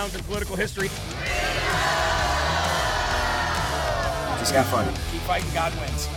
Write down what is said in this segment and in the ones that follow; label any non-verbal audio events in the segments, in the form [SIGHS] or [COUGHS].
Largest in political history. Just got funny. Keep fighting, God wins.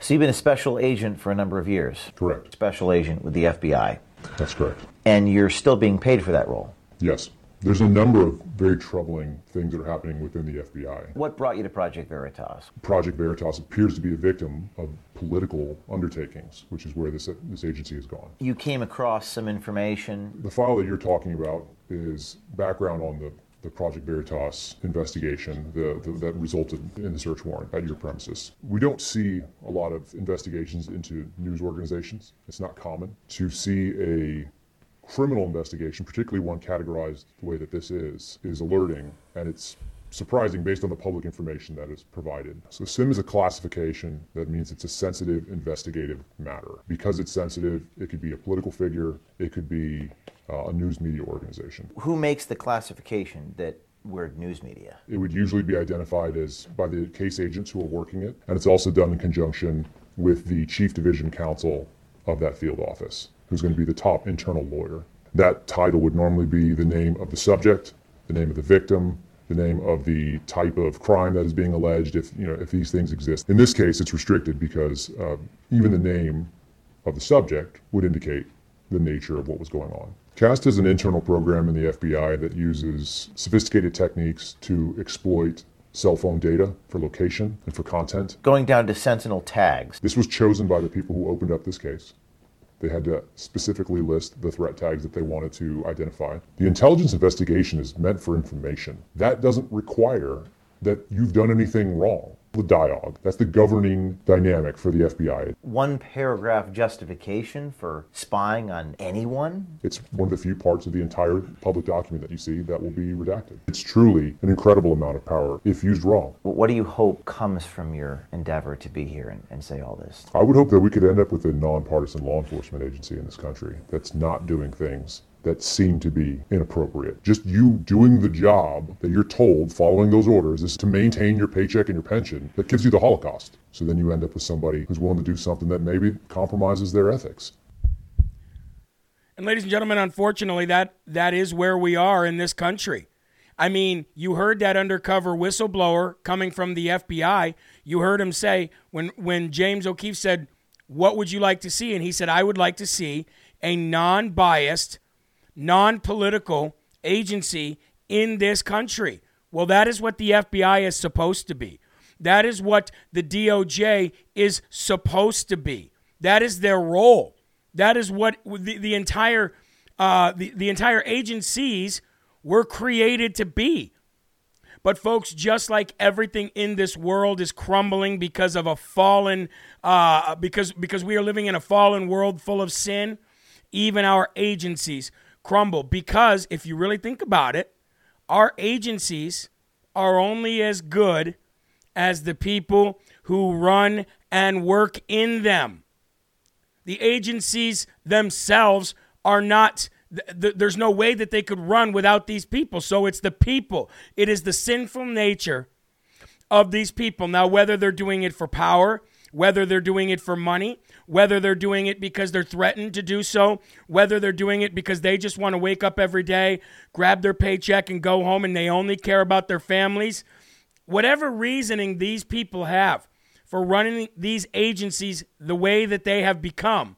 So you've been a special agent for a number of years. Correct. Special agent with the FBI. That's correct. And you're still being paid for that role. Yes. There's a number of very troubling things that are happening within the FBI. What brought you to Project Veritas? Project Veritas appears to be a victim of political undertakings, which is where this, this agency has gone. You came across some information. The file that you're talking about is background on the, the Project Veritas investigation the, the, that resulted in the search warrant at your premises. We don't see a lot of investigations into news organizations. It's not common to see a criminal investigation, particularly one categorized the way that this is, is alerting, and it's surprising based on the public information that is provided. So SIM is a classification that means it's a sensitive investigative matter. Because it's sensitive, it could be a political figure, it could be uh, a news media organization. Who makes the classification that we're news media? It would usually be identified as by the case agents who are working it, and it's also done in conjunction with the chief division counsel of that field office, who's going to be the top internal lawyer. That title would normally be the name of the subject, the name of the victim, the name of the type of crime that is being alleged, if you know if these things exist. In this case, it's restricted because uh, even the name of the subject would indicate the nature of what was going on. CAST is an internal program in the FBI that uses sophisticated techniques to exploit cell phone data for location and for content. Going down to Sentinel tags. This was chosen by the people who opened up this case. They had to specifically list the threat tags that they wanted to identify. The intelligence investigation is meant for information. That doesn't require that you've done anything wrong. The dialogue, that's the governing dynamic for the FBI. One paragraph justification for spying on anyone? It's one of the few parts of the entire public document that you see that will be redacted. It's truly an incredible amount of power if used wrong. What do you hope comes from your endeavor to be here and, and say all this? I would hope that we could end up with a nonpartisan law enforcement agency in this country that's not doing things that seem to be inappropriate. Just you doing the job that you're told, following those orders, is to maintain your paycheck and your pension that gives you the Holocaust. So then you end up with somebody who's willing to do something that maybe compromises their ethics. And ladies and gentlemen, unfortunately, that that is where we are in this country. I mean, you heard that undercover whistleblower coming from the FBI. You heard him say when when James O'Keefe said, "What would you like to see?" and he said, "I would like to see a non-biased, non-political agency in this country." Well, that is what the FBI is supposed to be. That is what the DOJ is supposed to be. That is their role. That is what the, the entire uh, the, the entire agencies were created to be. But, folks, just like everything in this world is crumbling because of a fallen, uh, because, because we are living in a fallen world full of sin, even our agencies crumble. Because if you really think about it, our agencies are only as good as the people who run and work in them. The agencies themselves are not th- th- there's no way that they could run without these people. So it's the people. It is the sinful nature of these people. Now, whether they're doing it for power, whether they're doing it for money, whether they're doing it because they're threatened to do so, whether they're doing it because they just want to wake up every day, grab their paycheck, and go home and they only care about their families, whatever reasoning these people have for running these agencies the way that they have become,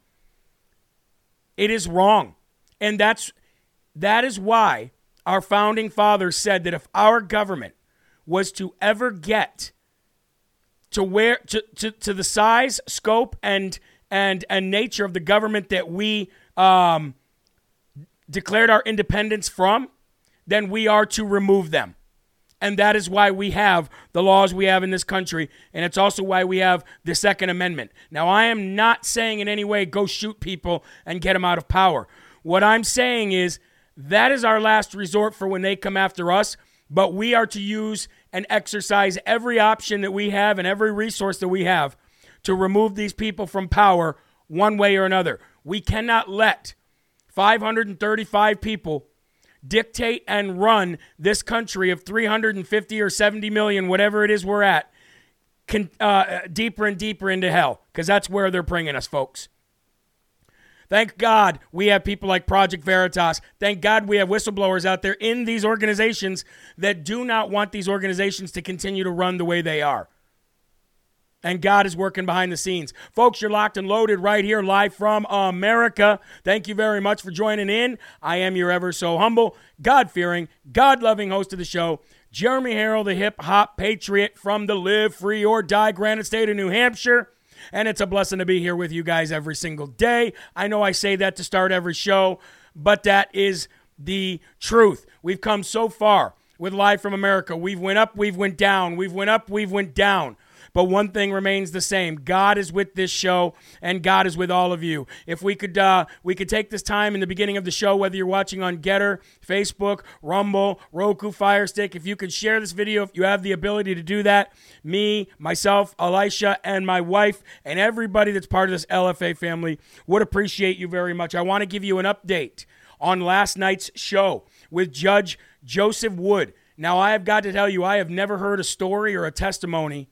it is wrong. And that's that is why our founding fathers said that if our government was to ever get to where to, to, to the size, scope, and and and nature of the government that we um, declared our independence from, then we are to remove them. And that is why we have the laws we have in this country. And it's also why we have the Second Amendment. Now, I am not saying in any way go shoot people and get them out of power. What I'm saying is that is our last resort for when they come after us, but we are to use and exercise every option that we have and every resource that we have to remove these people from power one way or another. We cannot let 535 people dictate and run this country of 350 or 70 million, whatever it is we're at, can, uh, deeper and deeper into hell, because that's where they're bringing us, folks. Thank God we have people like Project Veritas. Thank God we have whistleblowers out there in these organizations that do not want these organizations to continue to run the way they are. And God is working behind the scenes. Folks, you're locked and loaded right here, live from America. Thank you very much for joining in. I am your ever so humble, God fearing, God loving host of the show, Jeremy Herrell, the hip hop patriot from the live free or die granite state of New Hampshire. And it's a blessing to be here with you guys every single day. I know I say that to start every show, but that is the truth. We've come so far with Live from America. We've went up, we've went down, we've went up, we've went down. But one thing remains the same. God is with this show, and God is with all of you. If we could, uh, we could take this time in the beginning of the show, whether you're watching on Gettr, Facebook, Rumble, Roku, Fire Stick, if you could share this video, if you have the ability to do that, me, myself, Elisha, and my wife, and everybody that's part of this LFA family would appreciate you very much. I want to give you an update on last night's show with Judge Joseph Wood. Now, I have got to tell you, I have never heard a story or a testimony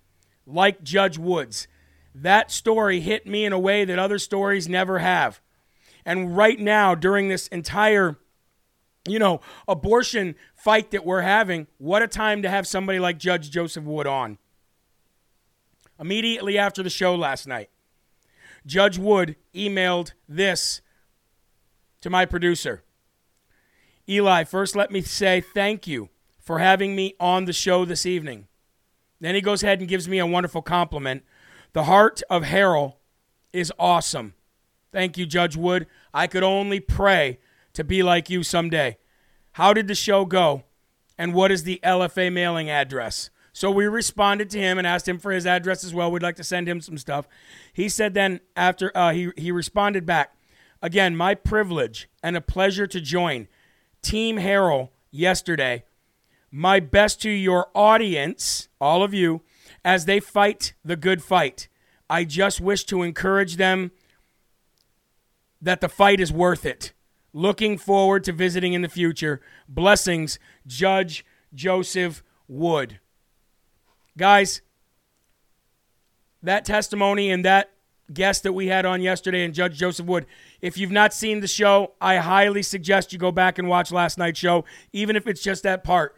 like Judge Woods. That story hit me in a way that other stories never have. And right now, during this entire, you know, abortion fight that we're having, what a time to have somebody like Judge Joseph Wood on. Immediately after the show last night, Judge Wood emailed this to my producer. Eli, first let me say thank you for having me on the show this evening. Then he goes ahead and gives me a wonderful compliment. The heart of Herrell is awesome. Thank you, Judge Wood. I could only pray to be like you someday. How did the show go? And what is the LFA mailing address? So we responded to him and asked him for his address as well. We'd like to send him some stuff. He said then after uh, he he responded back, again, my privilege and a pleasure to join Team Herrell yesterday my best to your audience, all of you, as they fight the good fight. I just wish to encourage them that the fight is worth it. Looking forward to visiting in the future. Blessings, Judge Joseph Wood. Guys, that testimony and that guest that we had on yesterday and Judge Joseph Wood. If you've not seen the show, I highly suggest you go back and watch last night's show, even if it's just that part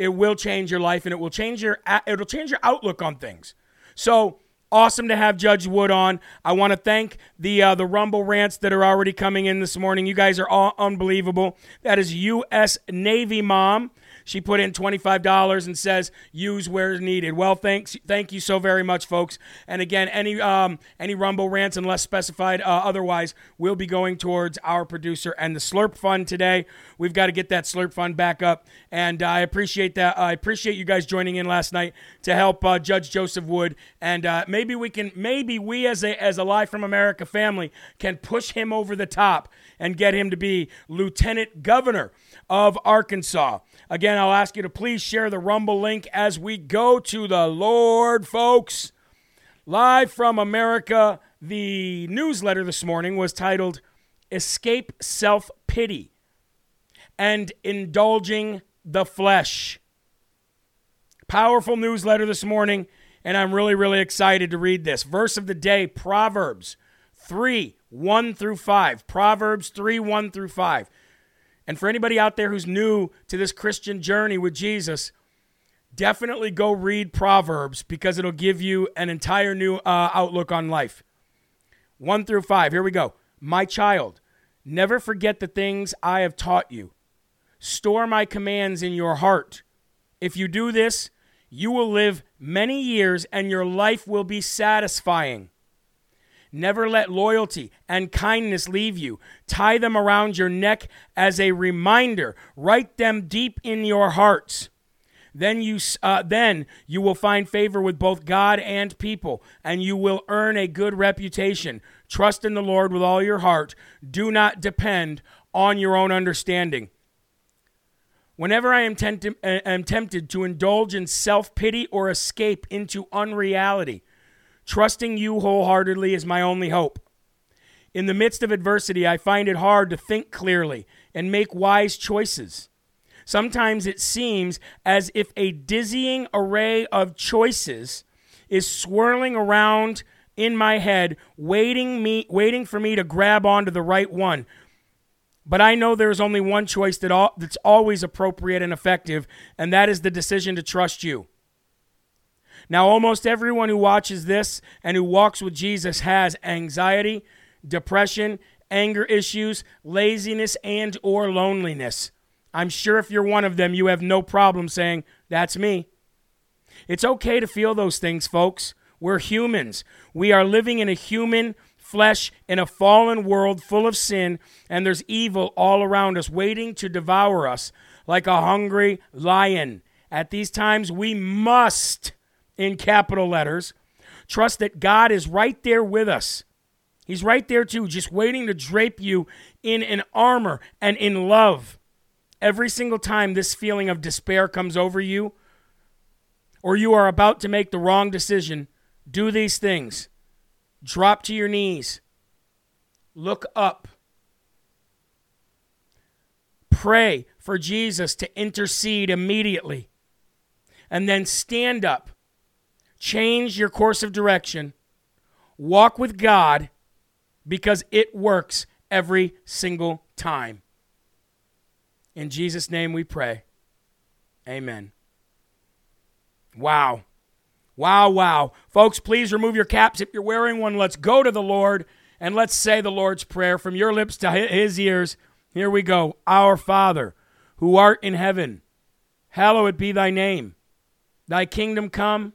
it will change your life and it will change your it'll change your outlook on things. So awesome to have Judge Wood on. I want to thank the uh, the Rumble rants that are already coming in this morning. You guys are all unbelievable. That is U.S. Navy Mom. She put in $25 and says use where needed. Well, thanks, thank you so very much, folks. And again, any um, any Rumble rants, unless specified uh, otherwise, will be going towards our producer and the Slurp Fund today. We've got to get that Slurp Fund back up, and uh, I appreciate that. I appreciate you guys joining in last night to help uh, Judge Joseph Wood, and uh, maybe we can, maybe we as a as a Live from America family can push him over the top and get him to be Lieutenant Governor of Arkansas. Again, I'll ask you to please share the Rumble link as we go to the Lord, folks. Live from America, the newsletter this morning was titled Escape Self Pity and Indulging the Flesh. Powerful newsletter this morning, and I'm really, really excited to read this. Verse of the day Proverbs 3 1 through 5. Proverbs 3 1 through 5. And for anybody out there who's new to this Christian journey with Jesus, definitely go read Proverbs because it'll give you an entire new uh, outlook on life. 1 through 5. Here we go. My child, never forget the things I have taught you. Store my commands in your heart. If you do this, you will live many years and your life will be satisfying. Never let loyalty and kindness leave you. Tie them around your neck as a reminder. Write them deep in your hearts. Then you, uh, then you will find favor with both God and people, and you will earn a good reputation. Trust in the Lord with all your heart. Do not depend on your own understanding. Whenever I am, tempted, uh, am tempted to indulge in self pity or escape into unreality, Trusting you wholeheartedly is my only hope. In the midst of adversity, I find it hard to think clearly and make wise choices. Sometimes it seems as if a dizzying array of choices is swirling around in my head, waiting me waiting for me to grab onto the right one. But I know there's only one choice that all, that's always appropriate and effective, and that is the decision to trust you. Now, almost everyone who watches this and who walks with Jesus has anxiety, depression, anger issues, laziness, and or loneliness. I'm sure if you're one of them, you have no problem saying, "That's me." It's okay to feel those things, folks. We're humans. We are living in a human flesh in a fallen world full of sin, and there's evil all around us waiting to devour us like a hungry lion. At these times, we must in capital letters. Trust that God is right there with us. He's right there too, just waiting to drape you in an armor and in love. Every single time this feeling of despair comes over you, or you are about to make the wrong decision, do these things. Drop to your knees. Look up. Pray for Jesus to intercede immediately. And then stand up change your course of direction, walk with God because it works every single time. In Jesus' name we pray. Amen. Wow. Wow, wow. Folks, please remove your caps if you're wearing one. Let's go to the Lord and let's say the Lord's Prayer from your lips to his ears. Here we go. Our Father, who art in heaven, hallowed be thy name. Thy kingdom come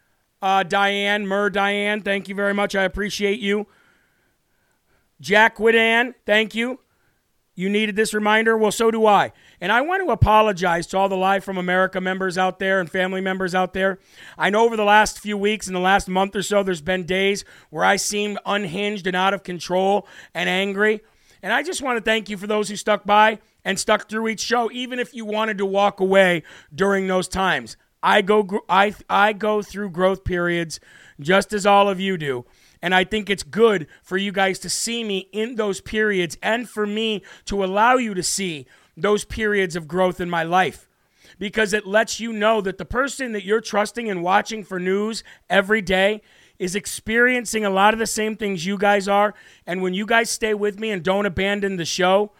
uh, Diane, Mur Diane, thank you very much. I appreciate you. Jack Widan, thank you. You needed this reminder. Well, so do I. And I want to apologize to all the Live from America members out there and family members out there. I know over the last few weeks and the last month or so, there's been days where I seemed unhinged and out of control and angry. And I just want to thank you for those who stuck by and stuck through each show, even if you wanted to walk away during those times. I go I I go through growth periods just as all of you do. And I think it's good for you guys to see me in those periods and for me to allow you to see those periods of growth in my life. because it lets you know that the person that you're trusting and watching for news every day is experiencing a lot of the same things you guys are. And when you guys stay with me and don't abandon the show,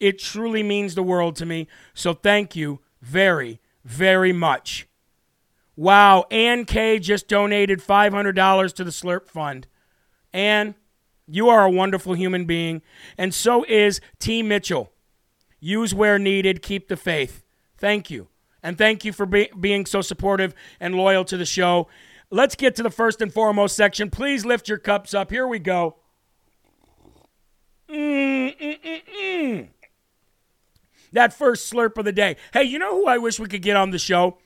it truly means the world to me. So thank you very, very much. Wow, Ann K just donated $500 to the Slurp Fund. Ann, you are a wonderful human being, and so is T. Mitchell. Use where needed, keep the faith. Thank you. And thank you for be- being so supportive and loyal to the show. Let's get to the first and foremost section. Please lift your cups up. Here we go. Mm-mm-mm-mm. That first slurp of the day. Hey, you know who I wish we could get on the show?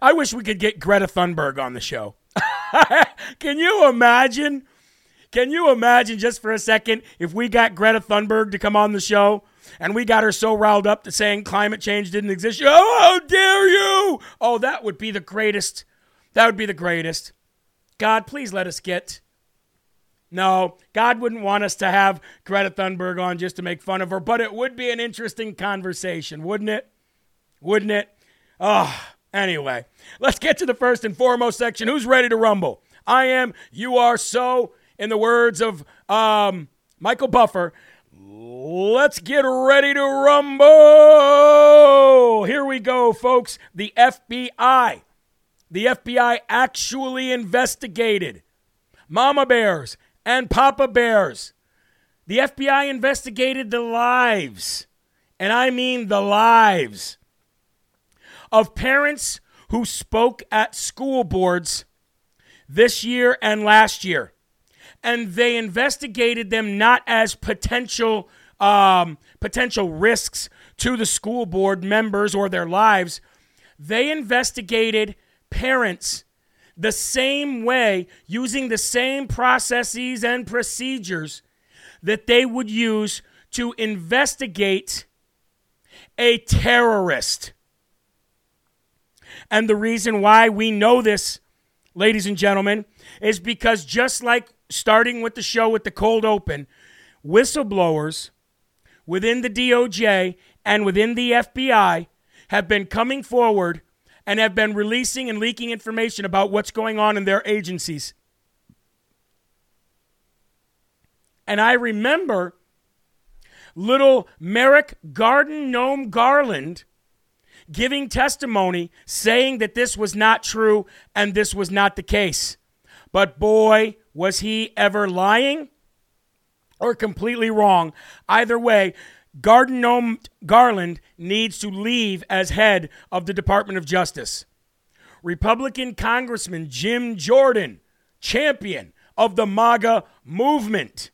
I wish we could get Greta Thunberg on the show. [LAUGHS] Can you imagine? Can you imagine just for a second if we got Greta Thunberg to come on the show and we got her so riled up to saying climate change didn't exist? Oh, how dare you! Oh, that would be the greatest. That would be the greatest. God, please let us get. No, God wouldn't want us to have Greta Thunberg on just to make fun of her, but it would be an interesting conversation, wouldn't it? Wouldn't it? Oh, anyway, let's get to the first and foremost section. Who's ready to rumble? I am. You are so. In the words of um, Michael Buffer, let's get ready to rumble. Here we go, folks. The FBI. The FBI actually investigated Mama Bears and Papa Bears. The FBI investigated the lives, and I mean the lives, of parents who spoke at school boards this year and last year. And they investigated them not as potential um, potential risks to the school board members or their lives. They investigated parents the same way, using the same processes and procedures that they would use to investigate a terrorist. And the reason why we know this, ladies and gentlemen, is because just like starting with the show with the cold open, whistleblowers within the DOJ and within the FBI have been coming forward and have been releasing and leaking information about what's going on in their agencies. And I remember little Merrick Garden Gnome Garland giving testimony saying that this was not true and this was not the case. But boy, was he ever lying or completely wrong. Either way, Garden Gnome Garland needs to leave as head of the Department of Justice. Republican Congressman Jim Jordan, champion of the MAGA movement,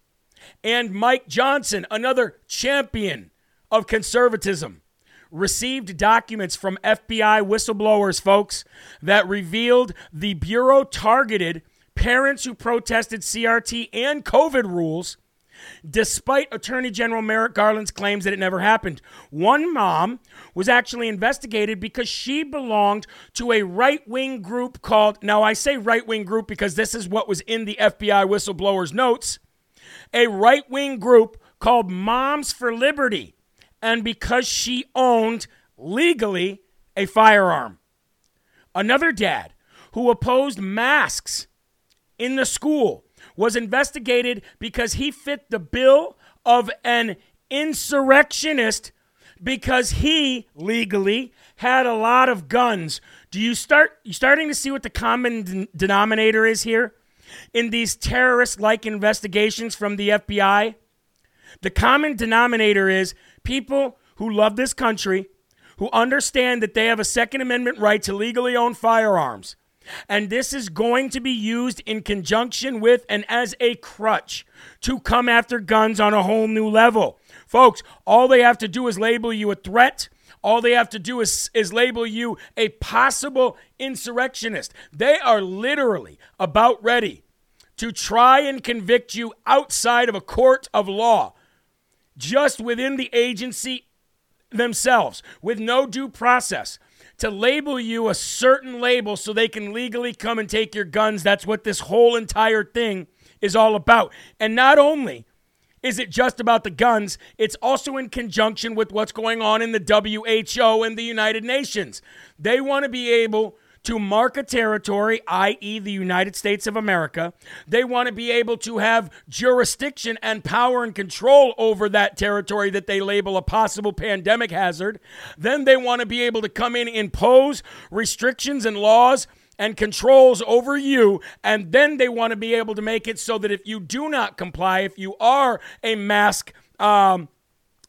and Mike Johnson, another champion of conservatism, received documents from FBI whistleblowers, folks, that revealed the Bureau targeted parents who protested CRT and COVID rules despite Attorney General Merrick Garland's claims that it never happened. One mom was actually investigated because she belonged to a right wing group called, now I say right wing group because this is what was in the FBI whistleblower's notes, a right wing group called Moms for Liberty. And because she owned legally a firearm. Another dad who opposed masks in the school was investigated because he fit the bill of an insurrectionist because he legally had a lot of guns. Do you start you starting to see what the common d- denominator is here in these terrorist-like investigations from the FBI? The common denominator is people who love this country, who understand that they have a second amendment right to legally own firearms. And this is going to be used in conjunction with and as a crutch to come after guns on a whole new level. Folks, all they have to do is label you a threat. All they have to do is, is label you a possible insurrectionist. They are literally about ready to try and convict you outside of a court of law, just within the agency themselves, with no due process to label you a certain label so they can legally come and take your guns. That's what this whole entire thing is all about. And not only is it just about the guns? It's also in conjunction with what's going on in the WHO and the United Nations. They want to be able to mark a territory, i.e., the United States of America. They want to be able to have jurisdiction and power and control over that territory that they label a possible pandemic hazard. Then they want to be able to come in, impose restrictions and laws and controls over you. And then they want to be able to make it so that if you do not comply, if you are a mask, um,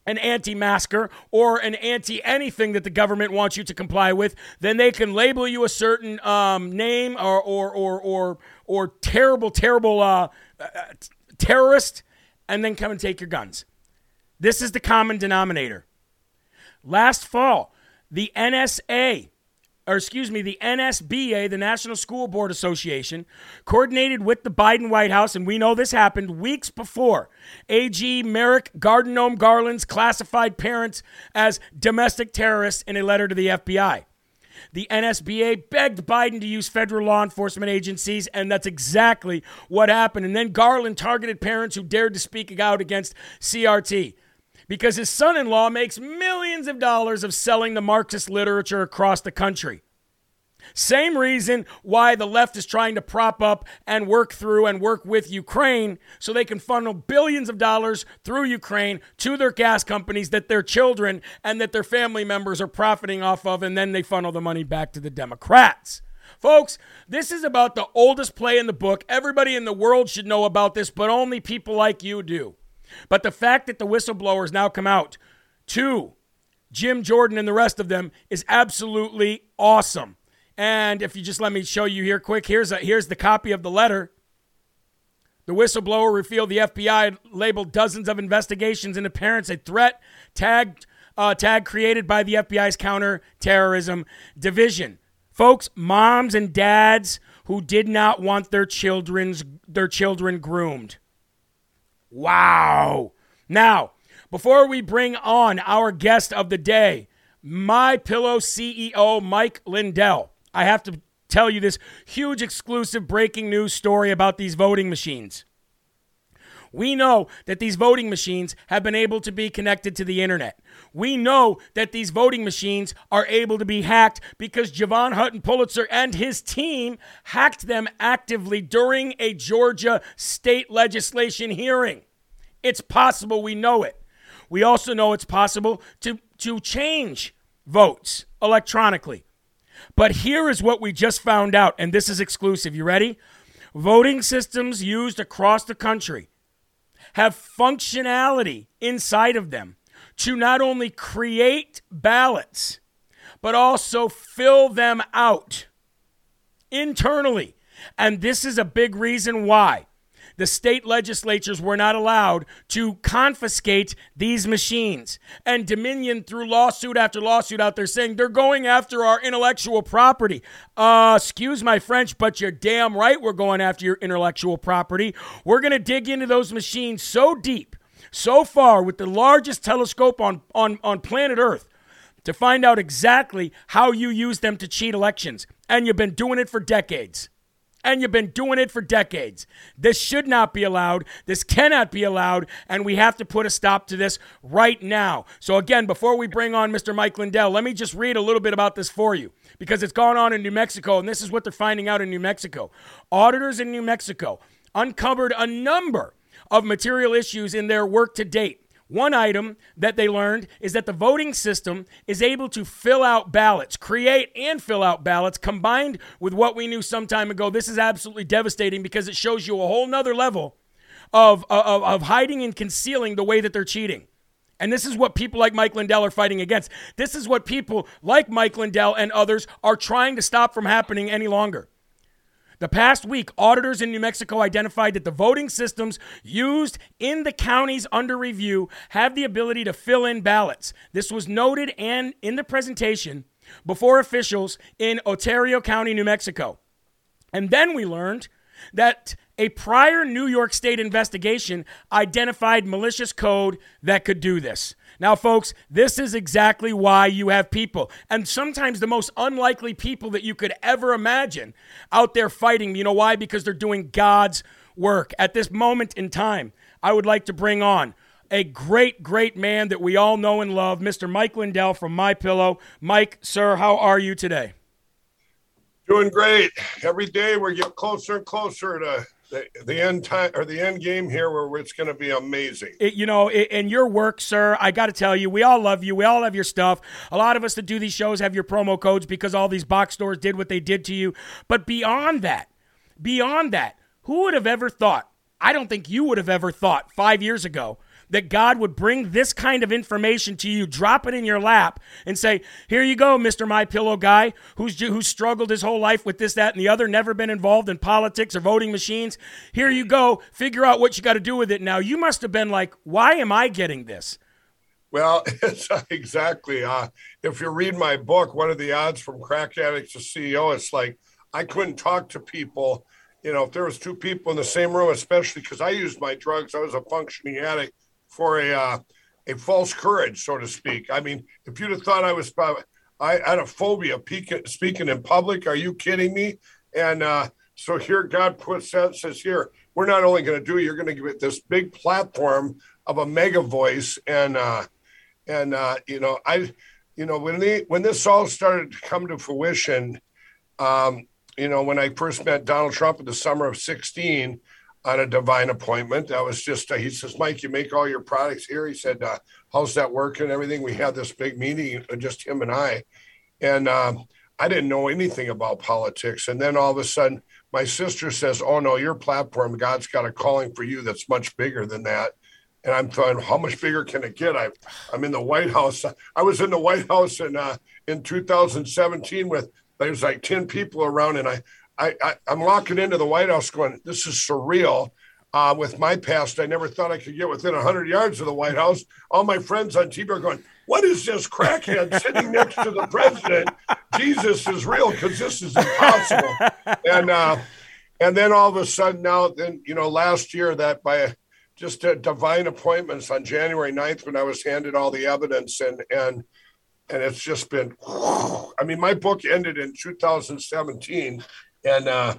an anti masker or an anti anything that the government wants you to comply with, then they can label you a certain um, name or, or, or, or, or terrible, terrible uh, uh, terrorist and then come and take your guns. This is the common denominator. Last fall, the NSA or excuse me, the NSBA, the National School Board Association, coordinated with the Biden White House, and we know this happened weeks before. AG Merrick Garden Garland's classified parents as domestic terrorists in a letter to the FBI. The NSBA begged Biden to use federal law enforcement agencies, and that's exactly what happened. And then Garland targeted parents who dared to speak out against CRT because his son in law makes millions of dollars of selling the Marxist literature across the country. Same reason why the left is trying to prop up and work through and work with Ukraine so they can funnel billions of dollars through Ukraine to their gas companies that their children and that their family members are profiting off of, and then they funnel the money back to the Democrats. Folks, this is about the oldest play in the book. Everybody in the world should know about this, but only people like you do. But the fact that the whistleblowers now come out to Jim Jordan and the rest of them is absolutely awesome. And if you just let me show you here quick, here's a, here's the copy of the letter. The whistleblower revealed the FBI labeled dozens of investigations into parents a threat tag uh, tag created by the FBI's counterterrorism division. Folks, moms and dads who did not want their children's their children groomed. Wow. Now, before we bring on our guest of the day, my pillow CEO Mike Lindell, I have to tell you this huge exclusive breaking news story about these voting machines. We know that these voting machines have been able to be connected to the internet. We know that these voting machines are able to be hacked because Jovan Hutton Pulitzer and his team hacked them actively during a Georgia state legislation hearing. It's possible, we know it. We also know it's possible to, to change votes electronically. But here is what we just found out, and this is exclusive. You ready? Voting systems used across the country have functionality inside of them to not only create ballots, but also fill them out internally. And this is a big reason why the state legislatures were not allowed to confiscate these machines. And Dominion, through lawsuit after lawsuit out there, saying they're going after our intellectual property. Uh, excuse my French, but you're damn right we're going after your intellectual property. We're going to dig into those machines so deep, so far, with the largest telescope on, on, on planet Earth to find out exactly how you use them to cheat elections. And you've been doing it for decades and you've been doing it for decades. This should not be allowed. This cannot be allowed, and we have to put a stop to this right now. So, again, before we bring on Mr. Mike Lindell, let me just read a little bit about this for you because it's gone on in New Mexico, and this is what they're finding out in New Mexico. Auditors in New Mexico uncovered a number of material issues in their work to date one item that they learned is that the voting system is able to fill out ballots, create and fill out ballots combined with what we knew some time ago. This is absolutely devastating because it shows you a whole nother level of, of, of hiding and concealing the way that they're cheating. And this is what people like Mike Lindell are fighting against. This is what people like Mike Lindell and others are trying to stop from happening any longer. The past week, auditors in New Mexico identified that the voting systems used in the counties under review have the ability to fill in ballots. This was noted and in the presentation before officials in Otero County, New Mexico. And then we learned that a prior New York State investigation identified malicious code that could do this. Now, folks, this is exactly why you have people, and sometimes the most unlikely people that you could ever imagine out there fighting. You know why? Because they're doing God's work. At this moment in time, I would like to bring on a great, great man that we all know and love, Mr. Mike Lindell from My Pillow. Mike, sir, how are you today? Doing great. Every day we're getting closer and closer to the, end time or the end game here where it's going to be amazing. It, you know, in your work, sir, I got to tell you, we all love you. We all have your stuff. A lot of us that do these shows have your promo codes because all these box stores did what they did to you. But beyond that, beyond that, who would have ever thought? I don't think you would have ever thought five years ago that God would bring this kind of information to you, drop it in your lap, and say, "Here you go, Mister My Pillow guy, who's who's struggled his whole life with this, that, and the other, never been involved in politics or voting machines. Here you go. Figure out what you got to do with it now." You must have been like, "Why am I getting this?" Well, [LAUGHS] it's exactly. Uh, if you read my book, one of the odds from crack addicts to CEO, it's like I couldn't talk to people. You know, if there was two people in the same room, especially because I used my drugs, I was a functioning addict for a uh, a false courage, so to speak. I mean, if you'd have thought I was, I had a phobia speaking in public. Are you kidding me? And uh, so here, God puts that says here, we're not only going to do, you're going to give it this big platform of a mega voice, and uh, and uh, you know, I, you know, when the when this all started to come to fruition, um, you know, when I first met Donald Trump in the summer of '16 on a divine appointment. That was just, uh, he says, Mike, you make all your products here. He said, uh, how's that working everything? We had this big meeting, uh, just him and I. And um, I didn't know anything about politics. And then all of a sudden, my sister says, oh, no, your platform, God's got a calling for you that's much bigger than that. And I'm thinking, how much bigger can it get? I, I'm in the White House. [LAUGHS] I was in the White House in uh, in 2017 with there's like 10 people around, and I I, I am walking into the White House going, this is surreal. Uh, with my past, I never thought I could get within 100 yards of the White House. All my friends on TV are going, What is this crackhead sitting next to the president? [LAUGHS] Jesus is real because this is impossible. and uh, and then all of a sudden, now, then, you know, last year, that by just a divine appointments on January 9th, when I was handed all the evidence, and, and, and it's just been, I mean, my book ended in 2017 and uh,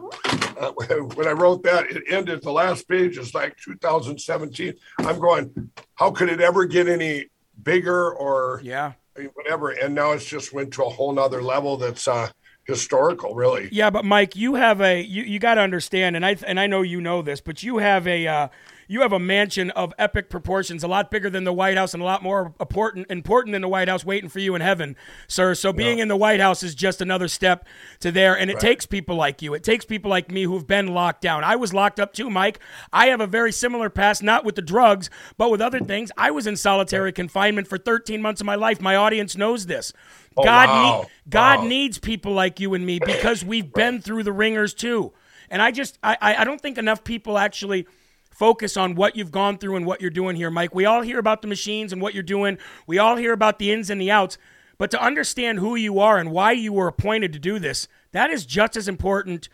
uh, [LAUGHS] when I wrote that, it ended. The last page is like 2017. I'm going, how could it ever get any bigger or yeah, whatever? And now it's just went to a whole nother level. That's uh, historical, really. Yeah, but Mike, you have a you, you got to understand, and I and I know you know this, but you have a uh, you have a mansion of epic proportions, a lot bigger than the White House and a lot more important important than the White House waiting for you in heaven, sir. So being in the White House is just another step to there. And it right. takes people like you. It takes people like me who've been locked down. I was locked up too, Mike. I have a very similar past, not with the drugs, but with other things. I was in solitary confinement for 13 months of my life. My audience knows this. Oh, God, wow. need, God wow. needs people like you and me because we've right. been through the ringers too. And I just, I, I don't think enough people actually – focus on what you've gone through and what you're doing here, Mike. We all hear about the machines and what you're doing. We all hear about the ins and the outs. But to understand who you are and why you were appointed to do this, that is just as important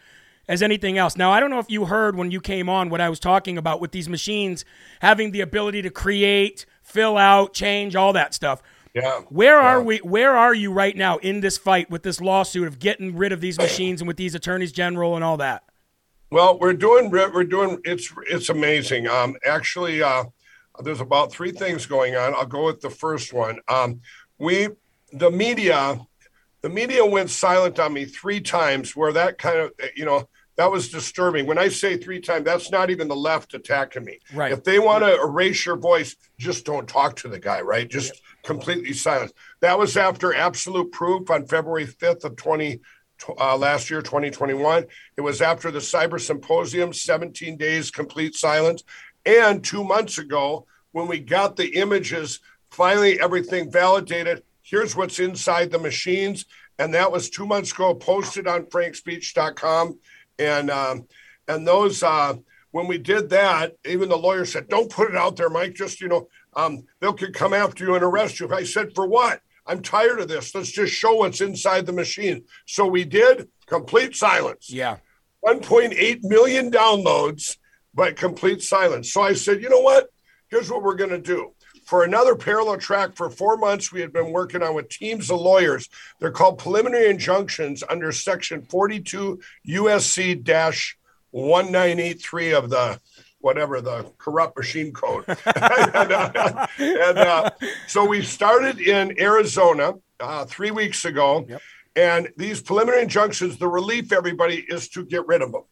as anything else. Now, I don't know if you heard when you came on what I was talking about with these machines having the ability to create, fill out, change, all that stuff. Yeah. Where yeah. are we where are you right now in this fight with this lawsuit of getting rid of these machines and with these attorneys general and all that? Well, we're doing we're doing it's it's amazing. Um, actually, uh, there's about three things going on. I'll go with the first one. Um, we the media, the media went silent on me three times. Where that kind of you know that was disturbing. When I say three times, that's not even the left attacking me. Right. If they want to erase your voice, just don't talk to the guy. Right. Just completely silent. That was after absolute proof on February 5th of 20 uh, last year, 2021. It was after the Cyber Symposium, 17 days complete silence. And two months ago, when we got the images, finally everything validated. Here's what's inside the machines. And that was two months ago, posted on frankspeech.com. And, um, and those, uh, when we did that, even the lawyer said, don't put it out there, Mike. Just, you know, um, they'll could come after you and arrest you. I said, for what? I'm tired of this. Let's just show what's inside the machine. So we did complete silence. Yeah. 1.8 million downloads, but complete silence. So I said, you know what? Here's what we're going to do. For another parallel track for four months, we had been working on with teams of lawyers. They're called preliminary injunctions under Section 42 USC 1983 of the whatever the corrupt machine code. [LAUGHS] and, uh, and uh, so we started in Arizona uh, three weeks ago. Yep. And these preliminary injunctions, the relief, everybody, is to get rid of them.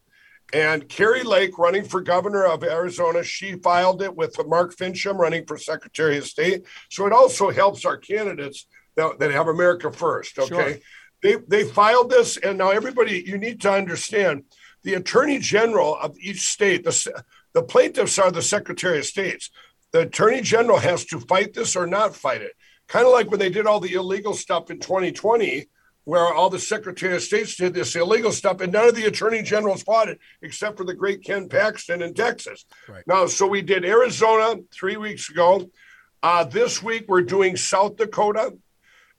And Kari Lake, running for governor of Arizona, she filed it with Mark Finchem running for Secretary of State. So it also helps our candidates that, that have America first. Okay. Sure. They, they filed this, and now everybody, you need to understand the attorney general of each state, the, the plaintiffs are the Secretary of States. The attorney general has to fight this or not fight it. Kind of like when they did all the illegal stuff in 2020, where all the Secretary of States did this illegal stuff, and none of the attorney generals fought it except for the great Ken Paxton in Texas. Right. Now, so we did Arizona three weeks ago. Uh, this week we're doing South Dakota.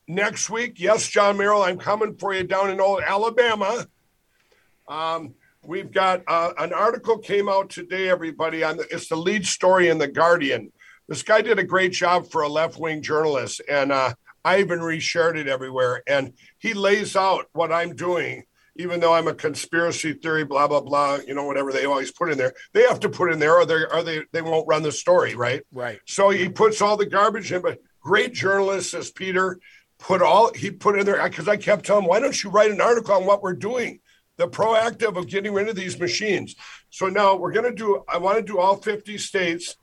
Next week, yes, John Merrill, I'm coming for you down in old Alabama. Um, we've got uh, an article came out today, everybody. On the, it's the lead story in the Guardian. This guy did a great job for a left wing journalist, and uh, I even reshared it everywhere. And he lays out what I'm doing, even though I'm a conspiracy theory, blah blah blah. You know, whatever they always put in there, they have to put in there, or they or they they won't run the story, right? Right. So he puts all the garbage in, but great journalist says Peter put all he put in there because I kept telling him, why don't you write an article on what we're doing? The proactive of getting rid of these machines. So now we're gonna do I want to do all 50 states.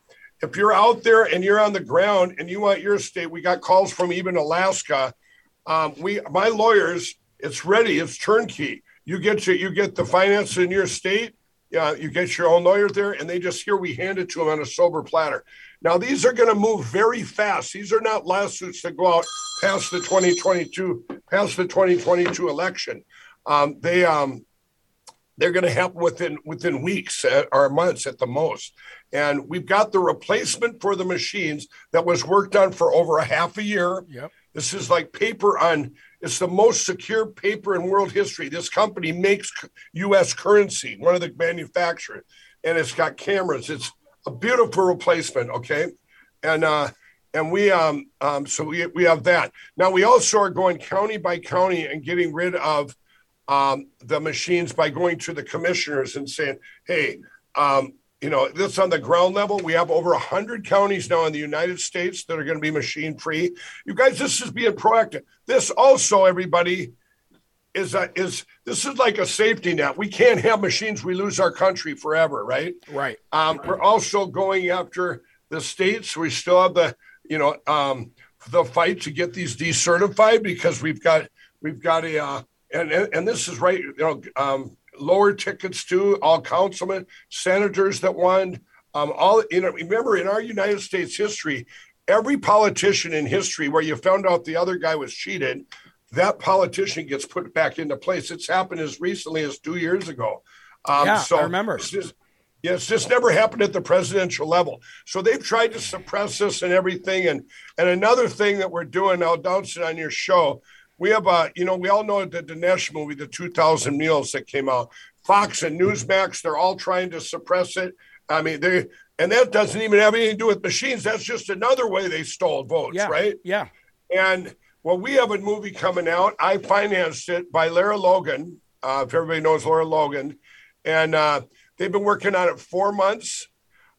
If you're out there and you're on the ground and you want your state, we got calls from even Alaska. Um, we my lawyers, it's ready, it's turnkey. You get to you get the finance in your state, yeah, you get your own lawyer there, and they just here we hand it to them on a silver platter. Now these are going to move very fast. These are not lawsuits that go out past the 2022 past the 2022 election. Um, they um, they're going to happen within within weeks uh, or months at the most. And we've got the replacement for the machines that was worked on for over a half a year. Yep. This is like paper on. It's the most secure paper in world history. This company makes U.S. currency, one of the manufacturers, and it's got cameras. It's a beautiful replacement. Okay, and uh, and we um, um so we we have that. Now we also are going county by county and getting rid of um, the machines by going to the commissioners and saying, hey, um, you know, this on the ground level. We have over 100 counties now in the United States that are going to be machine free. You guys, this is being proactive. This also, everybody, is a, is this is like a safety net. We can't have machines. We lose our country forever, right? Right. Um, we're also going after the states. We still have the, you know, um, the fight to get these decertified because we've got we've got a uh, and, and this is right, you know, um, lower tickets to all councilmen, senators that won. Um, all you know, remember in our United States history, every politician in history where you found out the other guy was cheated, that politician gets put back into place. It's happened as recently as two years ago. Um, Yeah, so I remember. it's just- Yes, this never happened at the presidential level. So they've tried to suppress this and everything. And and another thing that we're doing, I'll announce it on your show. We have a, you know, we all know the Dinesh movie, the 2000 Mules that came out. Fox and Newsmax, they're all trying to suppress it. I mean, they, and that doesn't even have anything to do with machines. That's just another way they stole votes, Yeah. right? Yeah. And well, we have a movie coming out. I financed it by Lara Logan. Uh, if everybody knows Laura Logan, and uh, they've been working on it four months.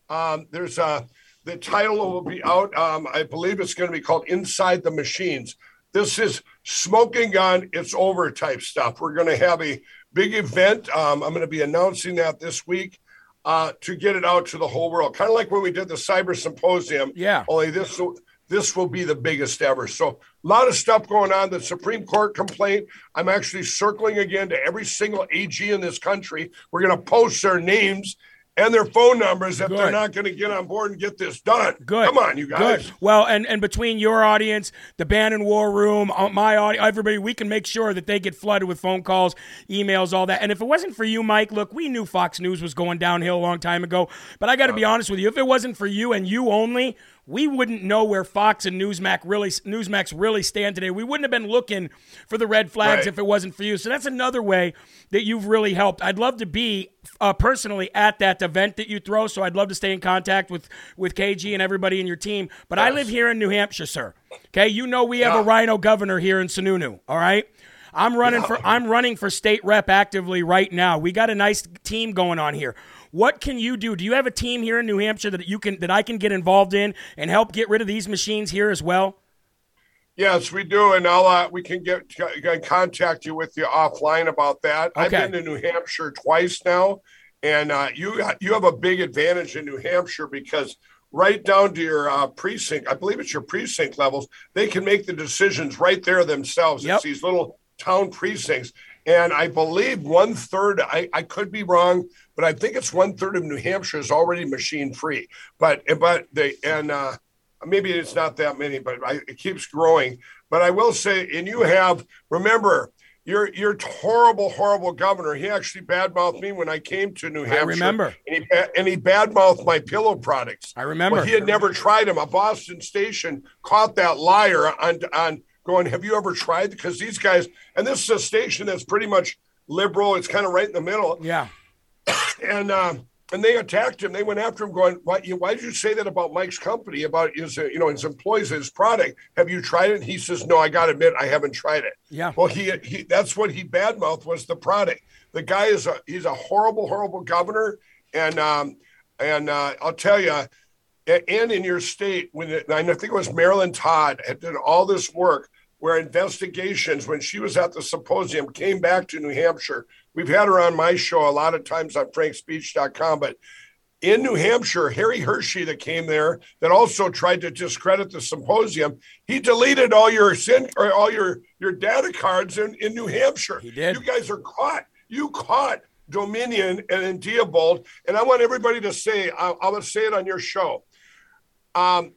Um, there's a the title will be out. Um, I believe it's going to be called Inside the Machines. This is smoking gun. It's over type stuff. We're going to have a big event. Um, I'm going to be announcing that this week uh, to get it out to the whole world. Kind of like when we did the Cyber Symposium. Yeah. Only this this will be the biggest ever. So a lot of stuff going on. The Supreme Court complaint. I'm actually circling again to every single AG in this country. We're going to post their names and their phone numbers if they're not going to get on board and get this done. Good. Come on, you guys. Good. Well, and, and between your audience, the Bannon War Room, uh, my audience, everybody, we can make sure that they get flooded with phone calls, emails, all that. And if it wasn't for you, Mike, look, we knew Fox News was going downhill a long time ago. But I got to be honest with you, if it wasn't for you and you only, we wouldn't know where Fox and Newsmax really Newsmax really stand today. We wouldn't have been looking for the red flags Right. if it wasn't for you. So that's another way that you've really helped. I'd love to be uh, personally at that event that you throw. So I'd love to stay in contact with with KG and everybody in your team. But I live here in New Hampshire, sir. Okay, you know we have a RINO governor here in Sununu. All right. I'm running for I'm running for state rep actively right now. We got a nice team going on here. What can you do? Do you have a team here in New Hampshire that you can that I can get involved in and help get rid of these machines here as well? Yes, we do, and I'll uh, we can get can contact you with you offline about that. Okay. I've been to New Hampshire twice now, and uh, you you have a big advantage in New Hampshire because right down to your uh, precinct, I believe it's your precinct levels, they can make the decisions right there themselves. Yep. It's these little town precincts, and I believe one third. I, I could be wrong, but I think it's one third of New Hampshire is already machine free. But but they and. Uh, maybe it's not that many, but I, it keeps growing. But I will say, and you have remember your your horrible, horrible governor. He actually badmouthed me when I came to New Hampshire. I remember. and he and he badmouthed my pillow products. I remember. Well, he had never tried them. A Boston station caught that liar on on going. Have you ever tried? Because these guys, and this is a station that's pretty much liberal. It's kind of right in the middle Yeah. [COUGHS] and um, and they attacked him. They went after him, going, "Why? You, why did you say that about Mike's company, about his, uh, you know, his employees, his product? Have you tried it?" And he says, "No, I got to admit, I haven't tried it." Yeah. Well, he, he that's what he badmouthed was the product. The guy is a he's a horrible, horrible governor, and um, and uh, I'll tell you, and in your state, when it, I think it was Marilyn Todd had done all this work where investigations, when she was at the symposium, came back to New Hampshire. We've had her on my show a lot of times on frankspeech.com, but in New Hampshire, Harri Hursti that came there that also tried to discredit the symposium, he deleted all your sin or all your your data cards in, in New Hampshire. He did. You guys are caught. You caught Dominion and Diebold. And I want everybody to say, I, I'm going to say it on your show. Um,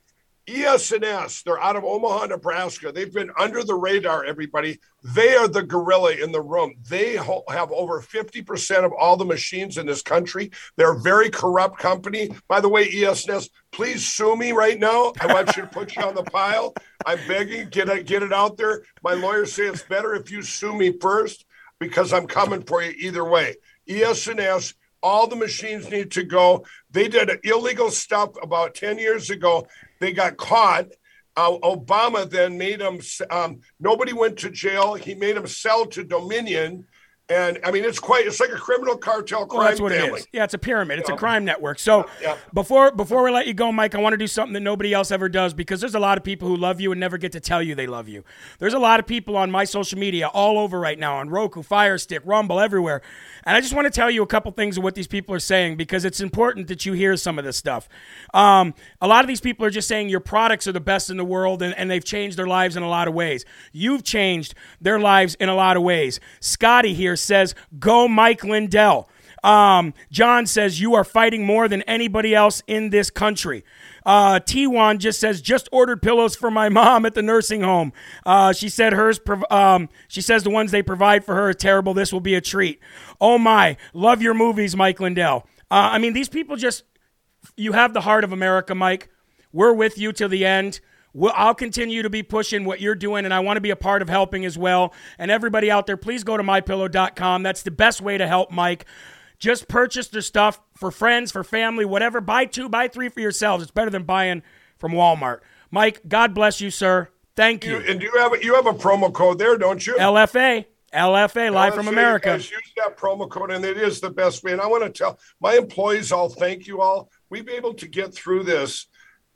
ES&S, they're out of Omaha, Nebraska. They've been under the radar, everybody. They are the gorilla in the room. They have over 50% of all the machines in this country. They're a very corrupt company. By the way, ES&S, please sue me right now. I want you to put you on the pile. I'm begging, get it, get it out there. My lawyers say it's better if you sue me first because I'm coming for you either way. ES&S, all the machines need to go. They did illegal stuff about 10 years ago. They got caught. Uh, Obama then made them, um, nobody went to jail. He made them sell to Dominion. And I mean, it's quite, it's like a criminal cartel crime Well, that's what family. it is. Yeah, it's a pyramid. It's a crime network. So Yeah. before before we let you go, Mike, I want to do something that nobody else ever does because there's a lot of people who love you and never get to tell you they love you. There's a lot of people on my social media all over right now on Roku, Fire Stick, Rumble, everywhere. And I just want to tell you a couple things of what these people are saying because it's important that you hear some of this stuff. Um, a lot of these people are just saying your products are the best in the world and, and they've changed their lives in a lot of ways. You've changed their lives in a lot of ways. Scotty here says, Go Mike Lindell. Um, John says, You are fighting more than anybody else in this country. Uh, T1 just says, Just ordered pillows for my [LAUGHS] mom at the nursing home. Uh, she said, hers, prov- um, she says the ones they provide for her are terrible. This will be a treat. Oh my, love your movies, Mike Lindell. Uh, I mean, these people just, you have the heart of America, Mike. We're with you till the end. We'll, I'll continue to be pushing what you're doing, and I want to be a part of helping as well. And everybody out there, please go to mypillow.com. That's the best way to help Mike. Just purchase their stuff for friends, for family, whatever. Buy two, buy three for yourselves. It's better than buying from Walmart. Mike, God bless you, sir. Thank You, you. and you have, a- you have a promo code there, don't you? LFA, LFA, live from say you America. guys Use that promo code, and it is the best way. And I want to tell my employees all thank you all. We've been able to get through this,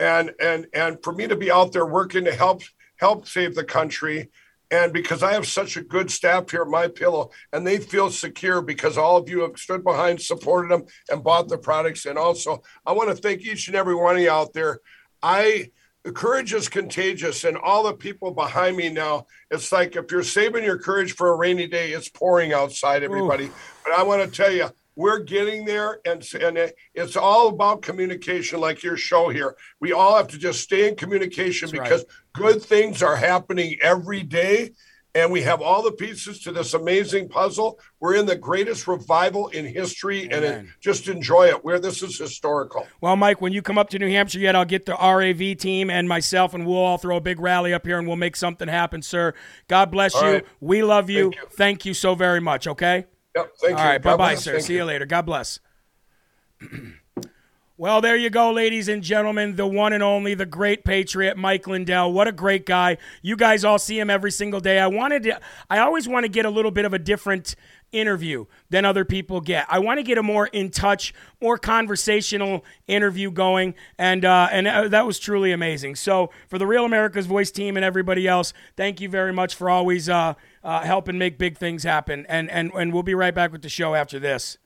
and and and for me to be out there working to help help save the country, and because I have such a good staff here at My Pillow, and they feel secure because all of you have stood behind, supported them, and bought the products. And also, I want to thank each and every one of you out there. I the courage is contagious and all the people behind me now it's like if you're saving your courage for a rainy day it's pouring outside everybody but i want to tell you we're getting there and, and it- it's all about communication like your show here we all have to just stay in communication That's right. because good things are happening every day and we have all the pieces to this amazing puzzle we're in the greatest revival in history and it, just enjoy it where this is historical Well, Mike, when you come up to New Hampshire yet, I'll get the RAV team and myself, and we'll all throw a big rally up here and we'll make something happen, sir. God bless All you. right. We love you. Thank you. Thank you so very much, okay? Yep thank All you right. Bye bye, sir. Thank See you later. God bless. [CLEARS THROAT] Well, there you go, ladies and gentlemen. The one and only, the great patriot, Mike Lindell. What a great guy. You guys all see him every single day. I wanted to, I always want to get a little bit of a different interview than other people get. I want to get a more in touch, more conversational interview going, and uh, and uh, that was truly amazing. So for the Real America's Voice team and everybody else, thank you very much for always uh, uh, helping make big things happen. And and and we'll be right back with the show after this.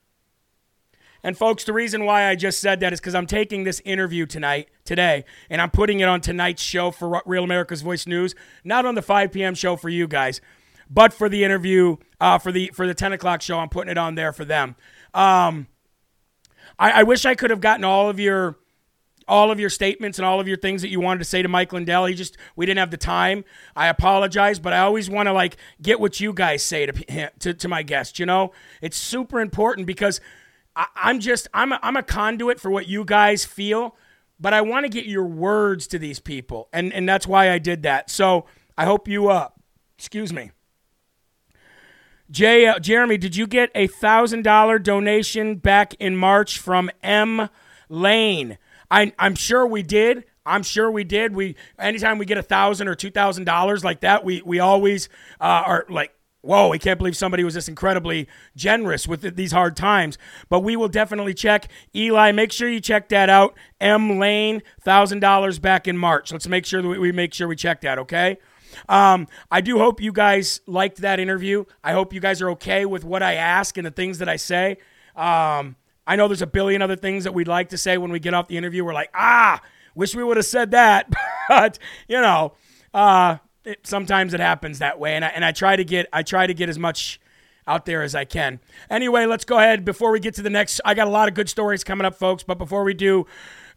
And folks, the reason why I just said that is because I'm taking this interview tonight, today, and I'm putting it on tonight's show for Real America's Voice News, not on the 5 p.m. show for you guys, but for the interview uh, for the for the 10 o'clock show. I'm putting it on there for them. Um, I, I wish I could have gotten all of your all of your statements and all of your things that you wanted to say to Mike Lindell. He just we didn't have the time. I apologize, but I always want to like get what you guys say to to, to my guests. You know, it's super important because I, am just I'm a, I'm a conduit for what you guys feel, but I want to get your words to these people, and and that's why I did that. So I hope you uh, excuse me. Jay, uh, Jeremy, did you get a thousand dollar donation back in March from M Lane? I, I'm sure we did. I'm sure we did. We anytime we get a thousand or two thousand dollars like that, we we always uh, are like whoa, I can't believe somebody was this incredibly generous with these hard times. But we will definitely check. Eli, make sure you check that out. M Lane, $1,000 back in March. Let's make sure that we make sure we check that, okay? Um, I do hope you guys liked that interview. I hope you guys are okay with what I ask and the things that I say. Um, I know there's a billion other things that we'd like to say when we get off the interview. We're like, ah, wish we would have said that. [LAUGHS] but, you know, uh, it, sometimes it happens that way, and I, and I try to get I try to get as much out there as I can. Anyway, let's go ahead before we get to the next. I got a lot of good stories coming up, folks. But before we do,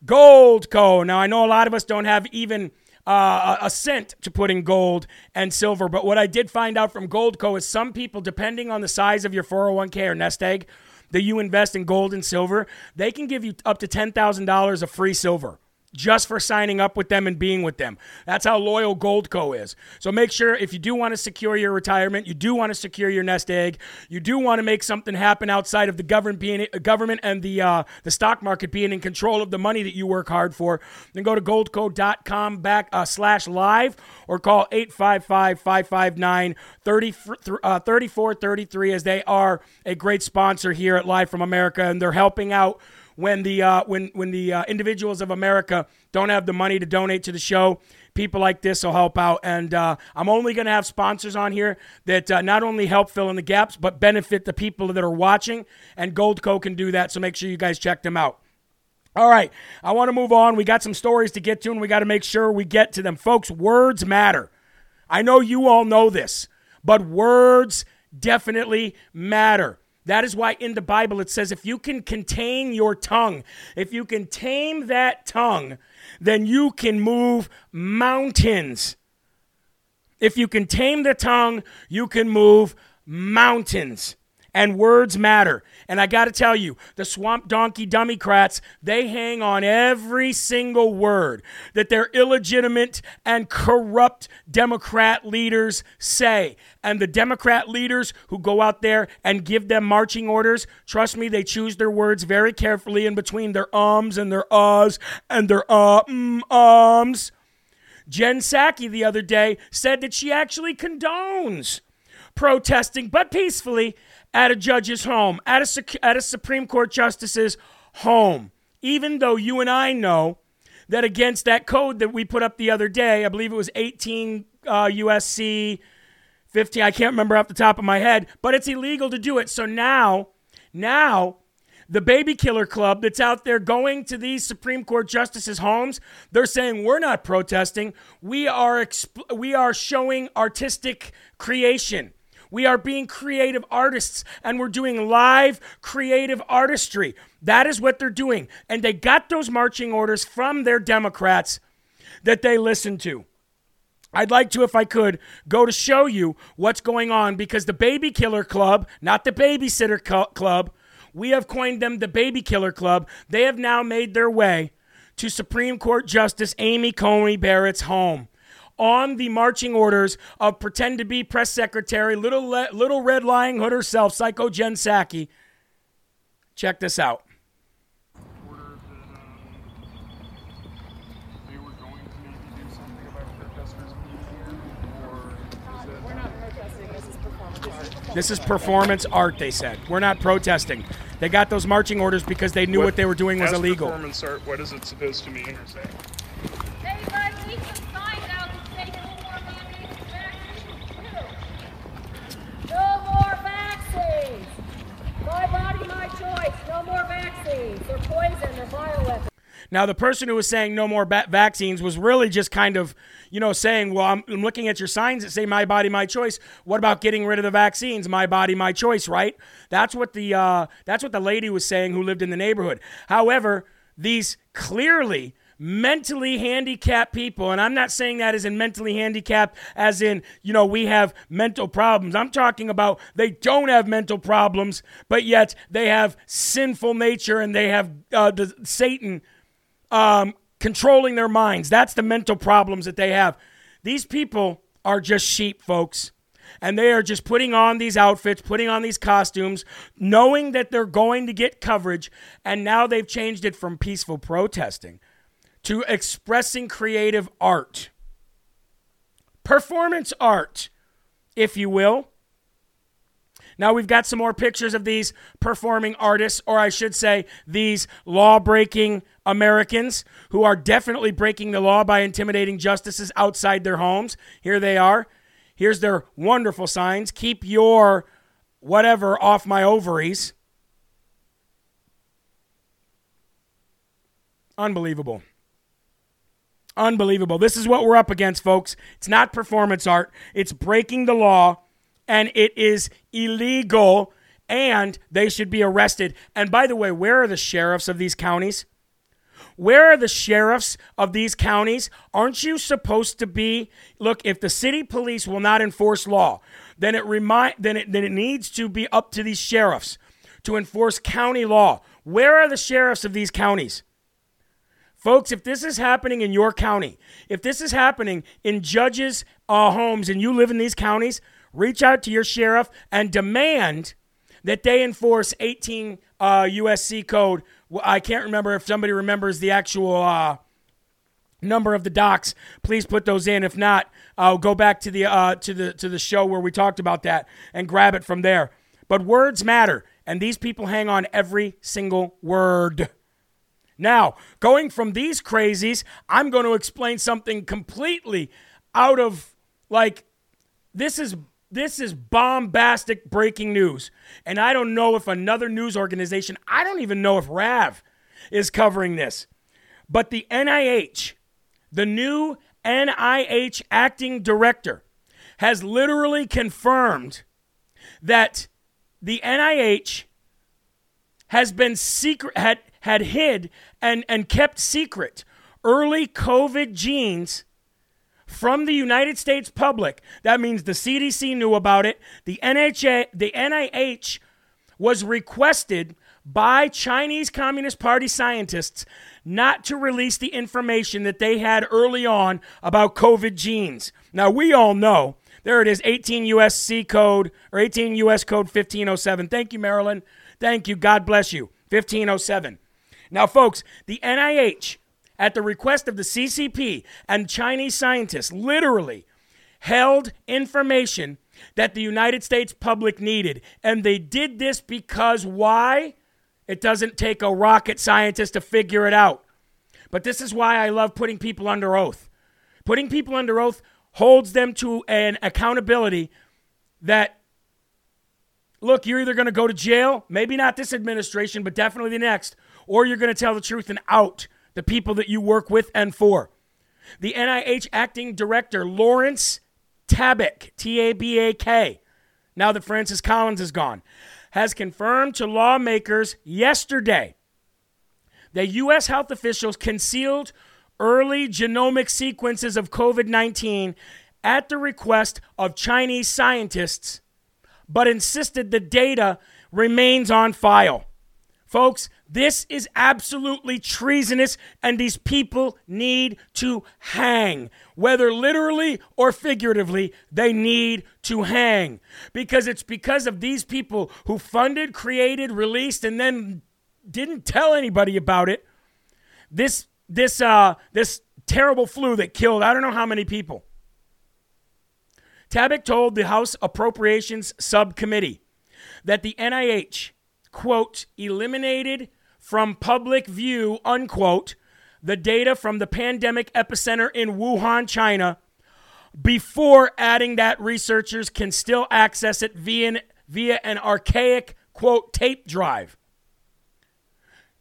Goldco. Now I know a lot of us don't have even. Uh, a cent to put in gold and silver. But what I did find out from Goldco is some people, depending on the size of your 401k or nest egg that you invest in gold and silver, they can give you up to $10,000 of free silver just for signing up with them and being with them. That's how loyal Goldco is. So make sure if you do want to secure your retirement, you do want to secure your nest egg, you do want to make something happen outside of the government being government and the uh, the stock market being in control of the money that you work hard for, then go to goldco.com back uh, slash live or call 855-559 3433 uh, as they are a great sponsor here at Live from America and they're helping out when the uh, when when the uh, individuals of America don't have the money to donate to the show. People like this will help out, and uh, I'm only going to have sponsors on here that uh, not only help fill in the gaps but benefit the people that are watching. And Goldco can do that, so make sure you guys check them out. All right, I want to move on. We got some stories to get to, and we got to make sure we get to them, folks. Words matter. I know you all know this, but words definitely matter. That is why in the Bible it says if you can contain your tongue, if you can tame that tongue, then you can move mountains. If you can tame the tongue, you can move mountains and words matter. And I got to tell you, the swamp donkey dummycrats, they hang on every single word that their illegitimate and corrupt Democrat leaders say. And the Democrat leaders who go out there and give them marching orders, trust me, they choose their words very carefully in between their ums and their uhs and their uh mm, ums. Jen Psaki the other day said that she actually condones protesting, but peacefully, at a judge's home, at a, at a Supreme Court justice's home. Even though you and I know that against that code that we put up the other day, I believe it was 18 uh, USC 15, I can't remember off the top of my head, but it's illegal to do it. So now, now, the baby killer club that's out there going to these Supreme Court justices' homes, they're saying we're not protesting. We are exp- we are showing artistic creation. We are being creative artists and we're doing live creative artistry. That is what they're doing. And they got those marching orders from their Democrats that they listened to. I'd like to, if I could, go to show you what's going on because the Baby Killer Club, not the Babysitter Club, we have coined them the Baby Killer Club. They have now made their way to Supreme Court Justice Amy Coney Barrett's home on the marching orders of pretend to be press secretary, little, le- little red lying hood herself, Psycho Jen Psaki. Check this out. This is performance art, they said. We're not protesting. They got those marching orders because they knew what, what they were doing was illegal. Performance art, what is it supposed to mean or say? They're poison. They're bioweapons. Now, the person who was saying no more vaccines was really just kind of, you know, saying, well, I'm, I'm looking at your signs that say my body, my choice. What about getting rid of the vaccines? My body, my choice, right? That's what the uh, that's what the lady was saying who lived in the neighborhood. However, these clearly mentally handicapped people, and I'm not saying that as in mentally handicapped, as in, you know, we have mental problems. I'm talking about they don't have mental problems, but yet they have sinful nature and they have uh, the Satan um, controlling their minds. That's the mental problems that they have. These people are just sheep, folks. And they are just putting on these outfits, putting on these costumes, knowing that they're going to get coverage. And now they've changed it from peaceful protesting to expressing creative art, performance art, if you will. Now we've got some more pictures of these performing artists, or I should say, these law breaking Americans who are definitely breaking the law by intimidating justices outside their homes. Here they are. Here's their wonderful signs keep your whatever off my ovaries. Unbelievable. Unbelievable. This is what we're up against, folks. It's not performance art, it's breaking the law, and it is illegal, and they should be arrested. And by the way, where are the sheriffs of these counties? Where are the sheriffs of these counties? Aren't you supposed to be? Look, if the city police will not enforce law, then it remind then it then it needs to be up to these sheriffs to enforce county law. Where are the sheriffs of these counties? Folks, if this is happening in your county, if this is happening in judges' uh, homes and you live in these counties, reach out to your sheriff and demand that they enforce 18 uh, USC code. I can't remember if somebody remembers the actual uh, number of the docs. Please put those in. If not, I'll go back to the uh, to the to the show where we talked about that and grab it from there. But words matter, and these people hang on every single word. Now, going from these crazies, I'm going to explain something completely out of like this is this is bombastic breaking news. And I don't know if another news organization, I don't even know if RAV is covering this. But the NIH, the new NIH acting director, has literally confirmed that the NIH has been secret had had hid and, and kept secret early COVID genes from the United States public. That means the CDC knew about it. The NHA, the NIH was requested by Chinese Communist Party scientists not to release the information that they had early on about COVID genes. Now we all know. There it is, 18 USC code or 18 US code 1507. Thank you, Marilyn. Thank you. God bless you. 1507. Now, folks, the NIH, at the request of the CCP and Chinese scientists, literally held information that the United States public needed. And they did this because why? It doesn't take a rocket scientist to figure it out. But this is why I love putting people under oath. Putting people under oath holds them to an accountability that, look, you're either going to go to jail, maybe not this administration, but definitely the next, or you're going to tell the truth and out the people that you work with and for. The NIH acting director, Lawrence Tabak, T A B A K, now that Francis Collins is gone, has confirmed to lawmakers yesterday that U.S. health officials concealed early genomic sequences of COVID 19 at the request of Chinese scientists, but insisted the data remains on file. Folks, this is absolutely treasonous, and these people need to hang. Whether literally or figuratively, they need to hang. Because it's because of these people who funded, created, released, and then didn't tell anybody about it. This this uh this terrible flu that killed I don't know how many people. Tabak told the House Appropriations Subcommittee that the NIH, quote, eliminated from public view, unquote, the data from the pandemic epicenter in Wuhan, China, before adding that researchers can still access it via, via an archaic, quote, tape drive.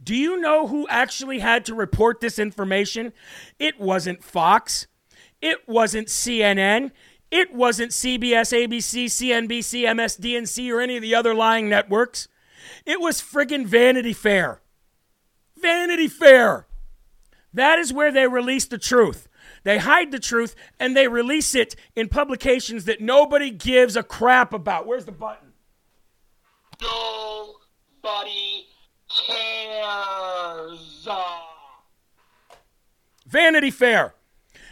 Do you know who actually had to report this information? It wasn't Fox. It wasn't CNN. It wasn't CBS, ABC, CNBC, MSDNC, or any of the other lying networks. It was friggin' Vanity Fair. Vanity Fair. That is where they release the truth. They hide the truth and they release it in publications that nobody gives a crap about. Where's the button? Nobody cares. Vanity Fair.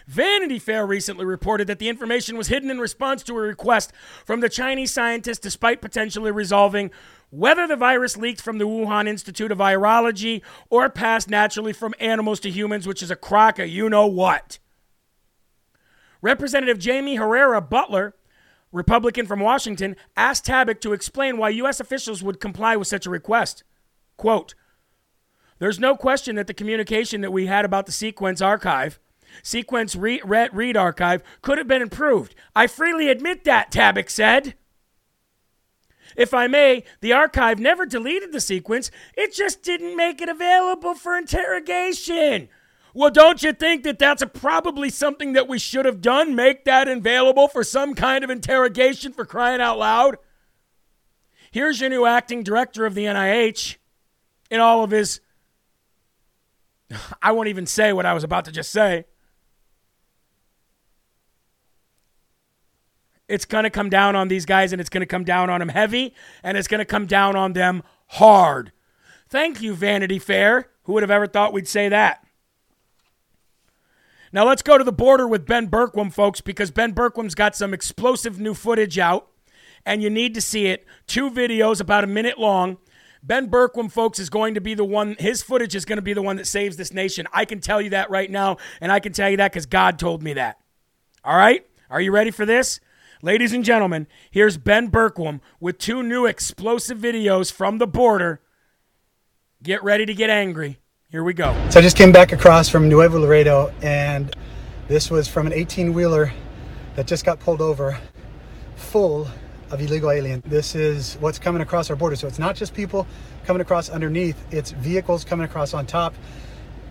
Vanity Fair recently reported that the information was hidden in response to a request from the Chinese scientists despite potentially resolving whether the virus leaked from the Wuhan Institute of Virology or passed naturally from animals to humans, which is a crock of you know what. Representative Jaime Herrera Beutler, Republican from Washington, asked Tabak to explain why U.S. officials would comply with such a request. Quote, There's no question that the communication that we had about the sequence archive Sequence read, read archive could have been improved. I freely admit that, Tabak said. If I may, the archive never deleted the sequence, it just didn't make it available for interrogation. Well, don't you think that that's probably something that we should have done? Make that available for some kind of interrogation for crying out loud? Here's your new acting director of the NIH in all of his. [SIGHS] I won't even say what I was about to just say. It's going to come down on these guys and it's going to come down on them heavy and it's going to come down on them hard. Thank you, Vanity Fair. Who would have ever thought we'd say that? Now let's go to the border with Ben Bergquam, folks, because Ben Bergquam's got some explosive new footage out and you need to see it. Two videos, about a minute long. Ben Bergquam, folks, is going to be the one, his footage is going to be the one that saves this nation. I can tell you that right now, and I can tell you that because God told me that. All right? Are you ready for this? Ladies and gentlemen, here's Ben Bergquam with two new explosive videos from the border. Get ready to get angry. Here we go. So I just came back across from Nuevo Laredo, and this was from an 18 wheeler that just got pulled over full of illegal aliens. This is what's coming across our border. So it's not just people coming across underneath, it's vehicles coming across on top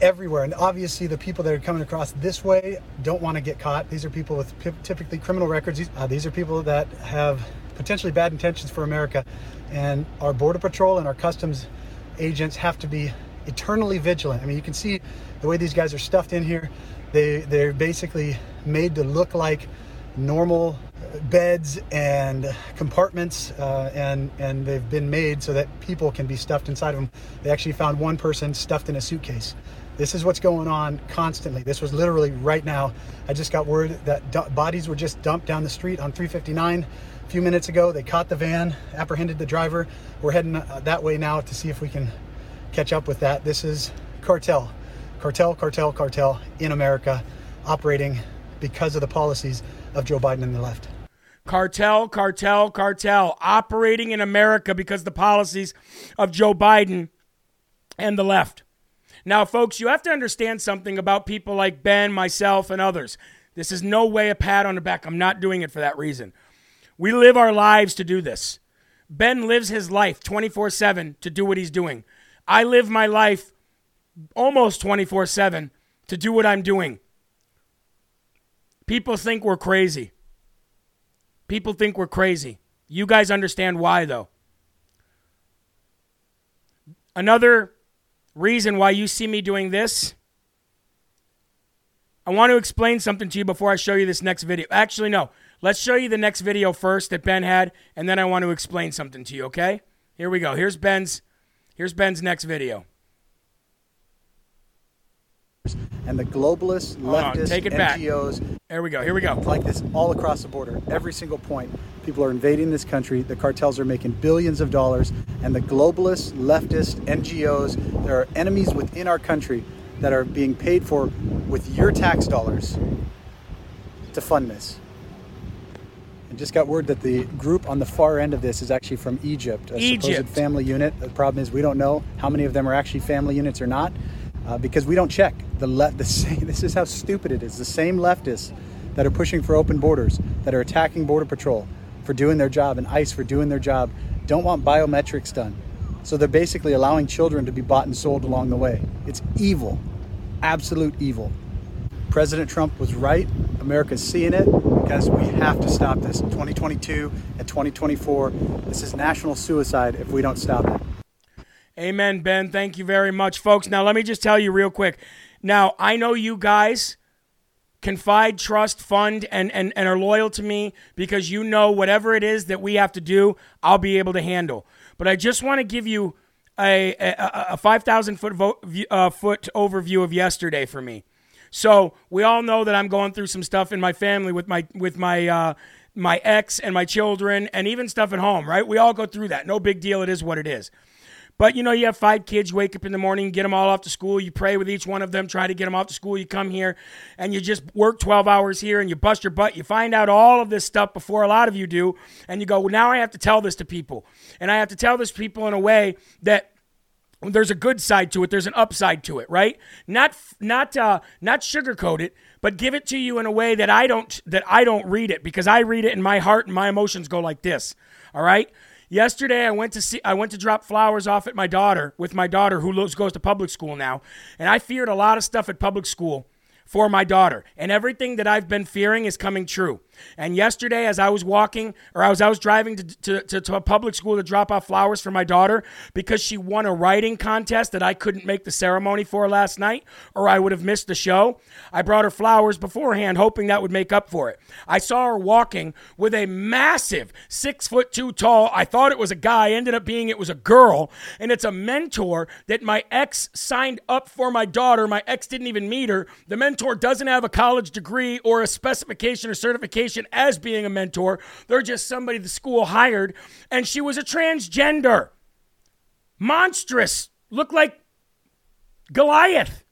everywhere. And obviously, the people that are coming across this way don't want to get caught. These are people with typically criminal records. Uh, these are people that have potentially bad intentions for America. And our Border Patrol and our customs agents have to be eternally vigilant. I mean, you can see the way these guys are stuffed in here. They, they're basically made to look like normal beds and compartments, uh, and and they've been made so that people can be stuffed inside of them. They actually found one person stuffed in a suitcase. This is what's going on constantly. This was literally right now. I just got word that d- bodies were just dumped down the street on 359 a few minutes ago. They caught the van, apprehended the driver. We're heading uh, that way now to see if we can catch up with that. This is cartel, cartel, cartel, cartel in America, operating because of the policies of Joe Biden and the left. Cartel, cartel, cartel, operating in America because the policies of Joe Biden and the left. Now, folks, you have to understand something about people like Ben, myself, and others. This is no way a pat on the back. I'm not doing it for that reason. We live our lives to do this. Ben lives his life 24 7 to do what he's doing. I live my life almost 24 7 to do what I'm doing. People think we're crazy. People think we're crazy. You guys understand why, though. Another reason why you see me doing this, I want to explain something to you before I show you this next video. Actually, no. Let's show you the next video first that Ben had, and then I want to explain something to you, okay? Here we go. Here's Ben's here's Ben's next video. And the globalists, leftist, take it NGOs. Back. There we go. Here we go. Like this all across the border. Every single point. People are invading this country. The cartels are making billions of dollars. And the globalists, leftist, NGOs, there are enemies within our country that are being paid for with your tax dollars to fund this. And just got word that the group on the far end of this is actually from Egypt, a Egypt. supposed family unit. The problem is we don't know how many of them are actually family units or not, uh, because we don't check. The le- the [LAUGHS] same, this is how stupid it is. The same leftists that are pushing for open borders, that are attacking Border Patrol for doing their job, and ICE for doing their job, don't want biometrics done. So they're basically allowing children to be bought and sold along the way. It's evil, absolute evil. President Trump was right. America's seeing it because we have to stop this. 2022 and 2024, this is national suicide if we don't stop it. Amen, Ben. Thank you very much, folks. Now, let me just tell you real quick. Now, I know you guys confide, trust, fund, and, and, and are loyal to me because you know whatever it is that we have to do, I'll be able to handle. But I just want to give you a, a, a 5,000 foot, vo- uh, foot overview of yesterday for me. So we all know that I'm going through some stuff in my family with my with my uh, my ex and my children and even stuff at home. Right? We all go through that. No big deal. It is what it is. But you know, you have five kids. You wake up in the morning, get them all off to school. You pray with each one of them, try to get them off to school. You come here, and you just work 12 hours here, and you bust your butt. You find out all of this stuff before a lot of you do, and you go, "Well, now I have to tell this to people, and I have to tell this people in a way that." there's a good side to it there's an upside to it right not not uh not sugarcoat it but give it to you in a way that i don't that i don't read it because i read it and my heart and my emotions go like this all right yesterday i went to see i went to drop flowers off at my daughter with my daughter who goes to public school now and i feared a lot of stuff at public school for my daughter. And everything that I've been fearing is coming true. And yesterday, as I was walking, or as I was driving to, to, to, to, a public school to drop off flowers for my daughter because she won a writing contest that I couldn't make the ceremony for last night, or I would have missed the show, I brought her flowers beforehand, hoping that would make up for it. I saw her walking with a massive six foot two tall, I thought it was a guy, ended up being it was a girl, and it's a mentor that my ex signed up for my daughter. My ex didn't even meet her. The mentor doesn't have a college degree or a specification or certification as being a mentor. They're just somebody the school hired, and she was a transgender. Monstrous. Looked like Goliath.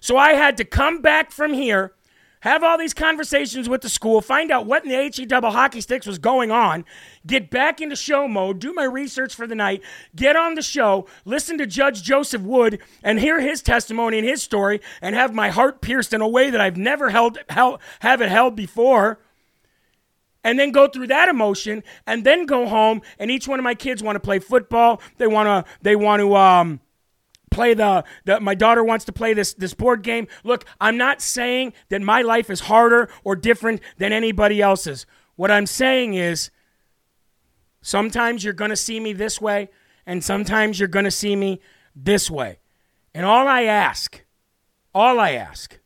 So I had to come back from here, have all these conversations with the school, find out what in the HE double hockey sticks was going on, get back into show mode, do my research for the night, get on the show, listen to Judge Joseph Wood, and hear his testimony and his story, and have my heart pierced in a way that I've never held, held have it held before and then go through that emotion and then go home and each one of my kids want to play football they want to they want to um play the, the my daughter wants to play this this board game look i'm not saying that my life is harder or different than anybody else's what i'm saying is sometimes you're going to see me this way and sometimes you're going to see me this way and all i ask all i ask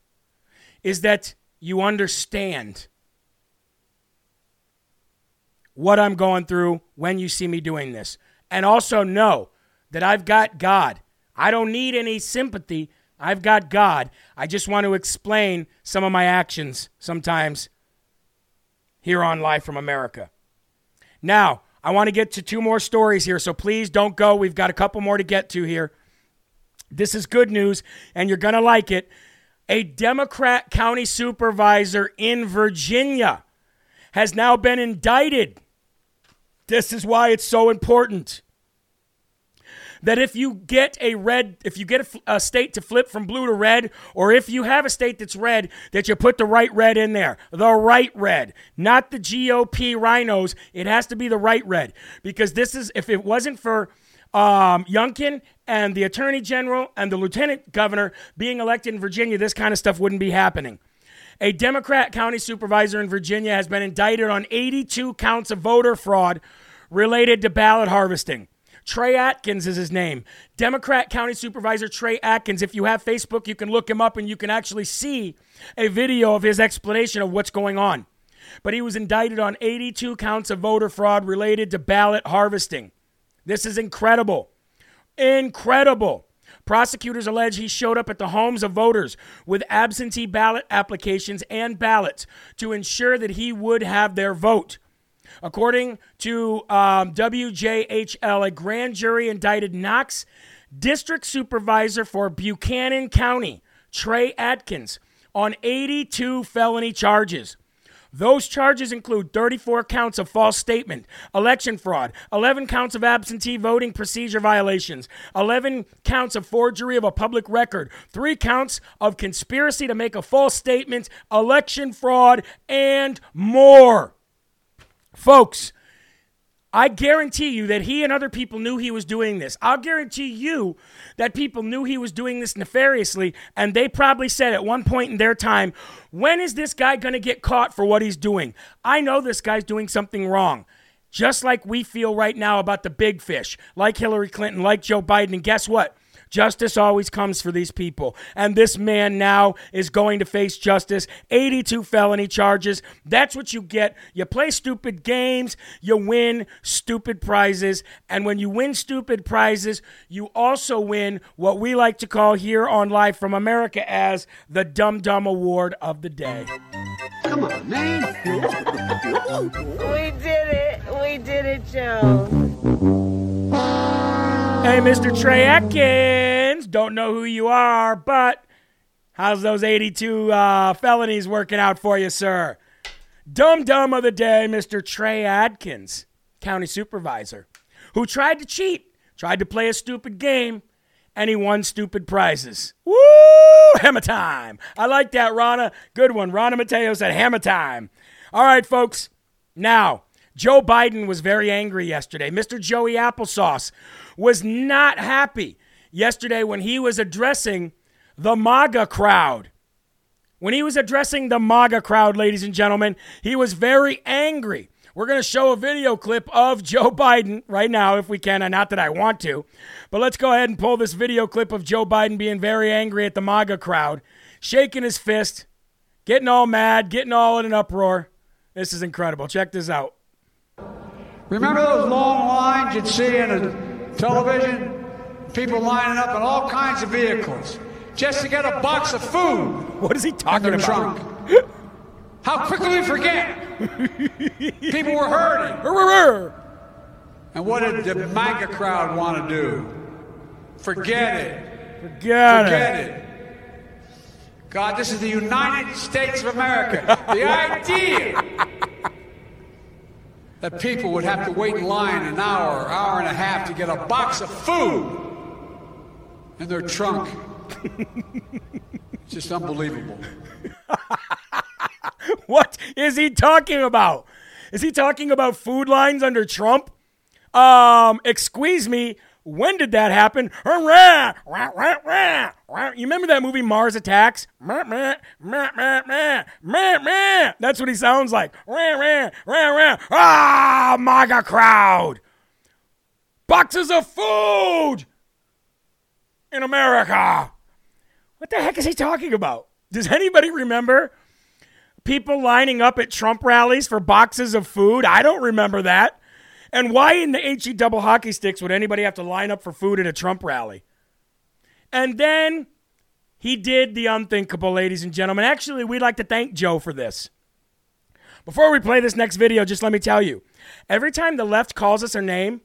is that you understand what I'm going through when you see me doing this. And also know that I've got God. I don't need any sympathy. I've got God. I just want to explain some of my actions sometimes here on Live from America. Now, I want to get to two more stories here, so please don't go. We've got a couple more to get to here. This is good news, and you're going to like it. A Democrat county supervisor in Virginia has now been indicted. This is why it's so important. That if you get a red, if you get a, a, state to flip from blue to red, or if you have a state that's red, that you put the right red in there. The right red, not the GOP RINOs. It has to be the right red. Because this is, if it wasn't for um, Youngkin and the Attorney General and the Lieutenant Governor being elected in Virginia, this kind of stuff wouldn't be happening. A Democrat county supervisor in Virginia has been indicted on 82 counts of voter fraud related to ballot harvesting. Trey Atkins is his name. Democrat County Supervisor Trey Atkins. If you have Facebook, you can look him up and you can actually see a video of his explanation of what's going on. But he was indicted on 82 counts of voter fraud related to ballot harvesting. This is incredible. Incredible. Prosecutors allege he showed up at the homes of voters with absentee ballot applications and ballots to ensure that he would have their vote. According to um, WJHL, a grand jury indicted Knox District Supervisor for Buchanan County, Trey Atkins, on 82 felony charges. Those charges include 34 counts of false statement, election fraud, 11 counts of absentee voting procedure violations, 11 counts of forgery of a public record, 3 counts of conspiracy to make a false statement, election fraud, and more. Folks, I guarantee you that he and other people knew he was doing this. I'll guarantee you that people knew he was doing this nefariously, and they probably said at one point in their time, when is this guy going to get caught for what he's doing? I know this guy's doing something wrong. Just like we feel right now about the big fish, like Hillary Clinton, like Joe Biden. And guess what? Justice always comes for these people. And this man now is going to face justice 82 felony charges. That's what you get. You play stupid games, you win stupid prizes. And when you win stupid prizes, you also win what we like to call here on Live from America as the Dum Dum Award of the Day. Come on, man. [LAUGHS] we did it. We did it, Joe. [LAUGHS] Hey, Mr. Trey Atkins. Don't know who you are, but how's those 82 uh, felonies working out for you, sir? Dumb dumb of the day, Mr. Trey Atkins, county supervisor, who tried to cheat, tried to play a stupid game, and he won stupid prizes. Woo! Hammer time. I like that, Rana. Good one. Rana Mateo said hammer time. All right, folks. Now, Joe Biden was very angry yesterday. Mr. Joey Applesauce was not happy yesterday when he was addressing the MAGA crowd. When he was addressing the MAGA crowd, ladies and gentlemen, he was very angry. We're going to show a video clip of Joe [LAUGHS] Biden right now, if we can, not that I want to. But let's go ahead and pull this video clip of Joe Biden being very angry at the MAGA crowd, shaking his fist, getting all mad, getting all in an uproar. This is incredible. Check this out. Remember those long lines you'd see in a television? People lining up in all kinds of vehicles just to get a box of food. What is he talking about? Trunk. How quickly we forget. People were hurting. [LAUGHS] and what did the MAGA crowd want to do? Forget it. Forget, Forget it. it. God, this is the United States of America. [LAUGHS] The idea that people would have to wait in line an hour, hour and a half to get a box of food in their trunk. it's just unbelievable. [LAUGHS] what is he talking about? Is he talking about food lines under Trump? Um, excuse me. When did that happen? You remember that movie Mars Attacks? That's what he sounds like. Ah, MAGA crowd. Boxes of food in America. What the heck is he talking about? Does anybody remember people lining up at Trump rallies for boxes of food? I don't remember that. And why in the HE double hockey sticks would anybody have to line up for food at a Trump rally? And then he did the unthinkable, ladies and gentlemen. Actually, we'd like to thank Joe for this. Before we play this next video, just let me tell you every time the left calls us a name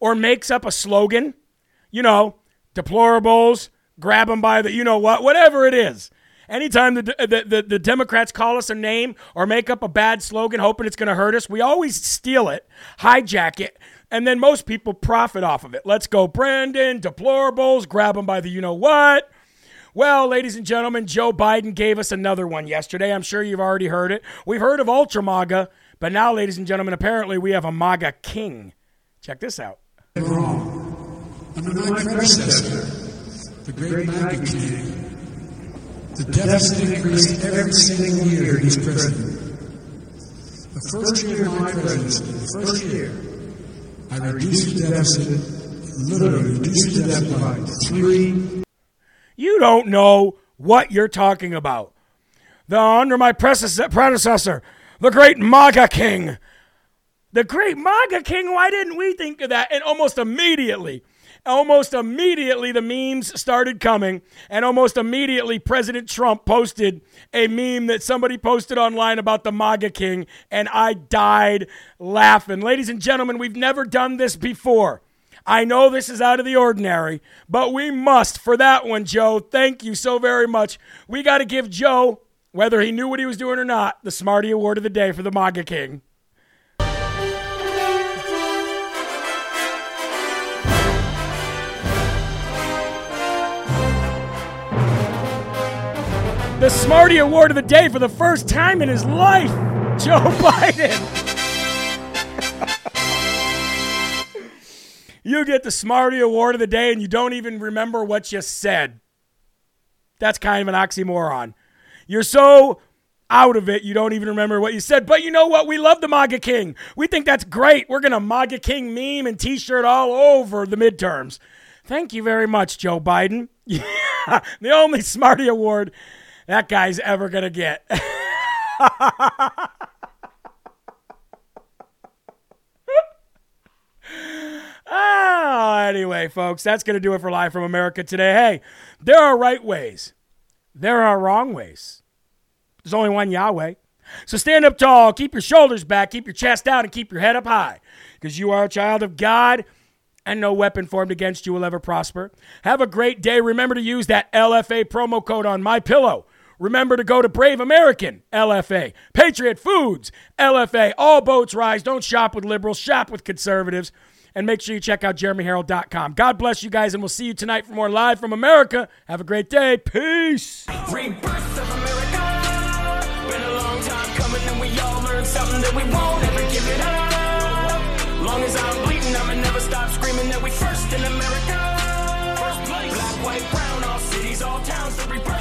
or makes up a slogan, you know, deplorables, grab them by the you know what, whatever it is. Anytime the, the, the, the, Democrats call us a name or make up a bad slogan hoping it's going to hurt us, we always steal it, hijack it, and then most people profit off of it. Let's go, Brandon, deplorables, grab them by the you know what. Well, ladies and gentlemen, Joe Biden gave us another one yesterday. I'm sure you've already heard it. We've heard of Ultra MAGA, but now, ladies and gentlemen, apparently we have a MAGA king. Check this out. Under my predecessor, the great MAGA king, the deficit increased every single year he's president. The first year of my presidency, the first year, I reduced the deficit, literally reduced the deficit by three. You don't know what you're talking about. The under my predecessor, the great MAGA king. The great MAGA king, why didn't we think of that? And almost immediately, almost immediately the memes started coming and almost immediately president trump posted a meme that somebody posted online about the maga king and i died laughing. Ladies and gentlemen we've never done this before. I know this is out of the ordinary but we must for that one joe. Thank you so very much. We got to give joe whether he knew what he was doing or not, the Smarty Award of the day for the MAGA King. The Smarty Award of the day for the first time in his life, Joe [LAUGHS] Biden. you get the Smarty Award of the day and you don't even remember what you said. That's kind of an oxymoron. You're so out of it, you don't even remember what you said. But you know what? We love the MAGA King. We think that's great. We're going to MAGA King meme and t shirt all over the midterms. Thank you very much, Joe Biden. [LAUGHS] The only Smarty Award that guy's ever going to get. [LAUGHS] oh, anyway, folks, that's going to do it for Live from America today. Hey, there are right ways, there are wrong ways. There's only one Yahweh. So stand up tall, keep your shoulders back, keep your chest out, and keep your head up high because you are a child of God and no weapon formed against you will ever prosper. Have a great day. Remember to use that LFA promo code on my pillow. Remember to go to Brave American, LFA. Patriot Foods, LFA. All boats rise. Don't shop with liberals, shop with conservatives. And make sure you check out jeremyherrell.com. God bless you guys, and we'll see you tonight for more Live from America. Have a great day. Peace. Rebirth of America. Been a long time coming, and we all learned something that we won't ever give it up. Long as I'm bleeding, I'ma never stop screaming that we first in America. First place. Black, white, brown, all cities, all towns, the rebirth.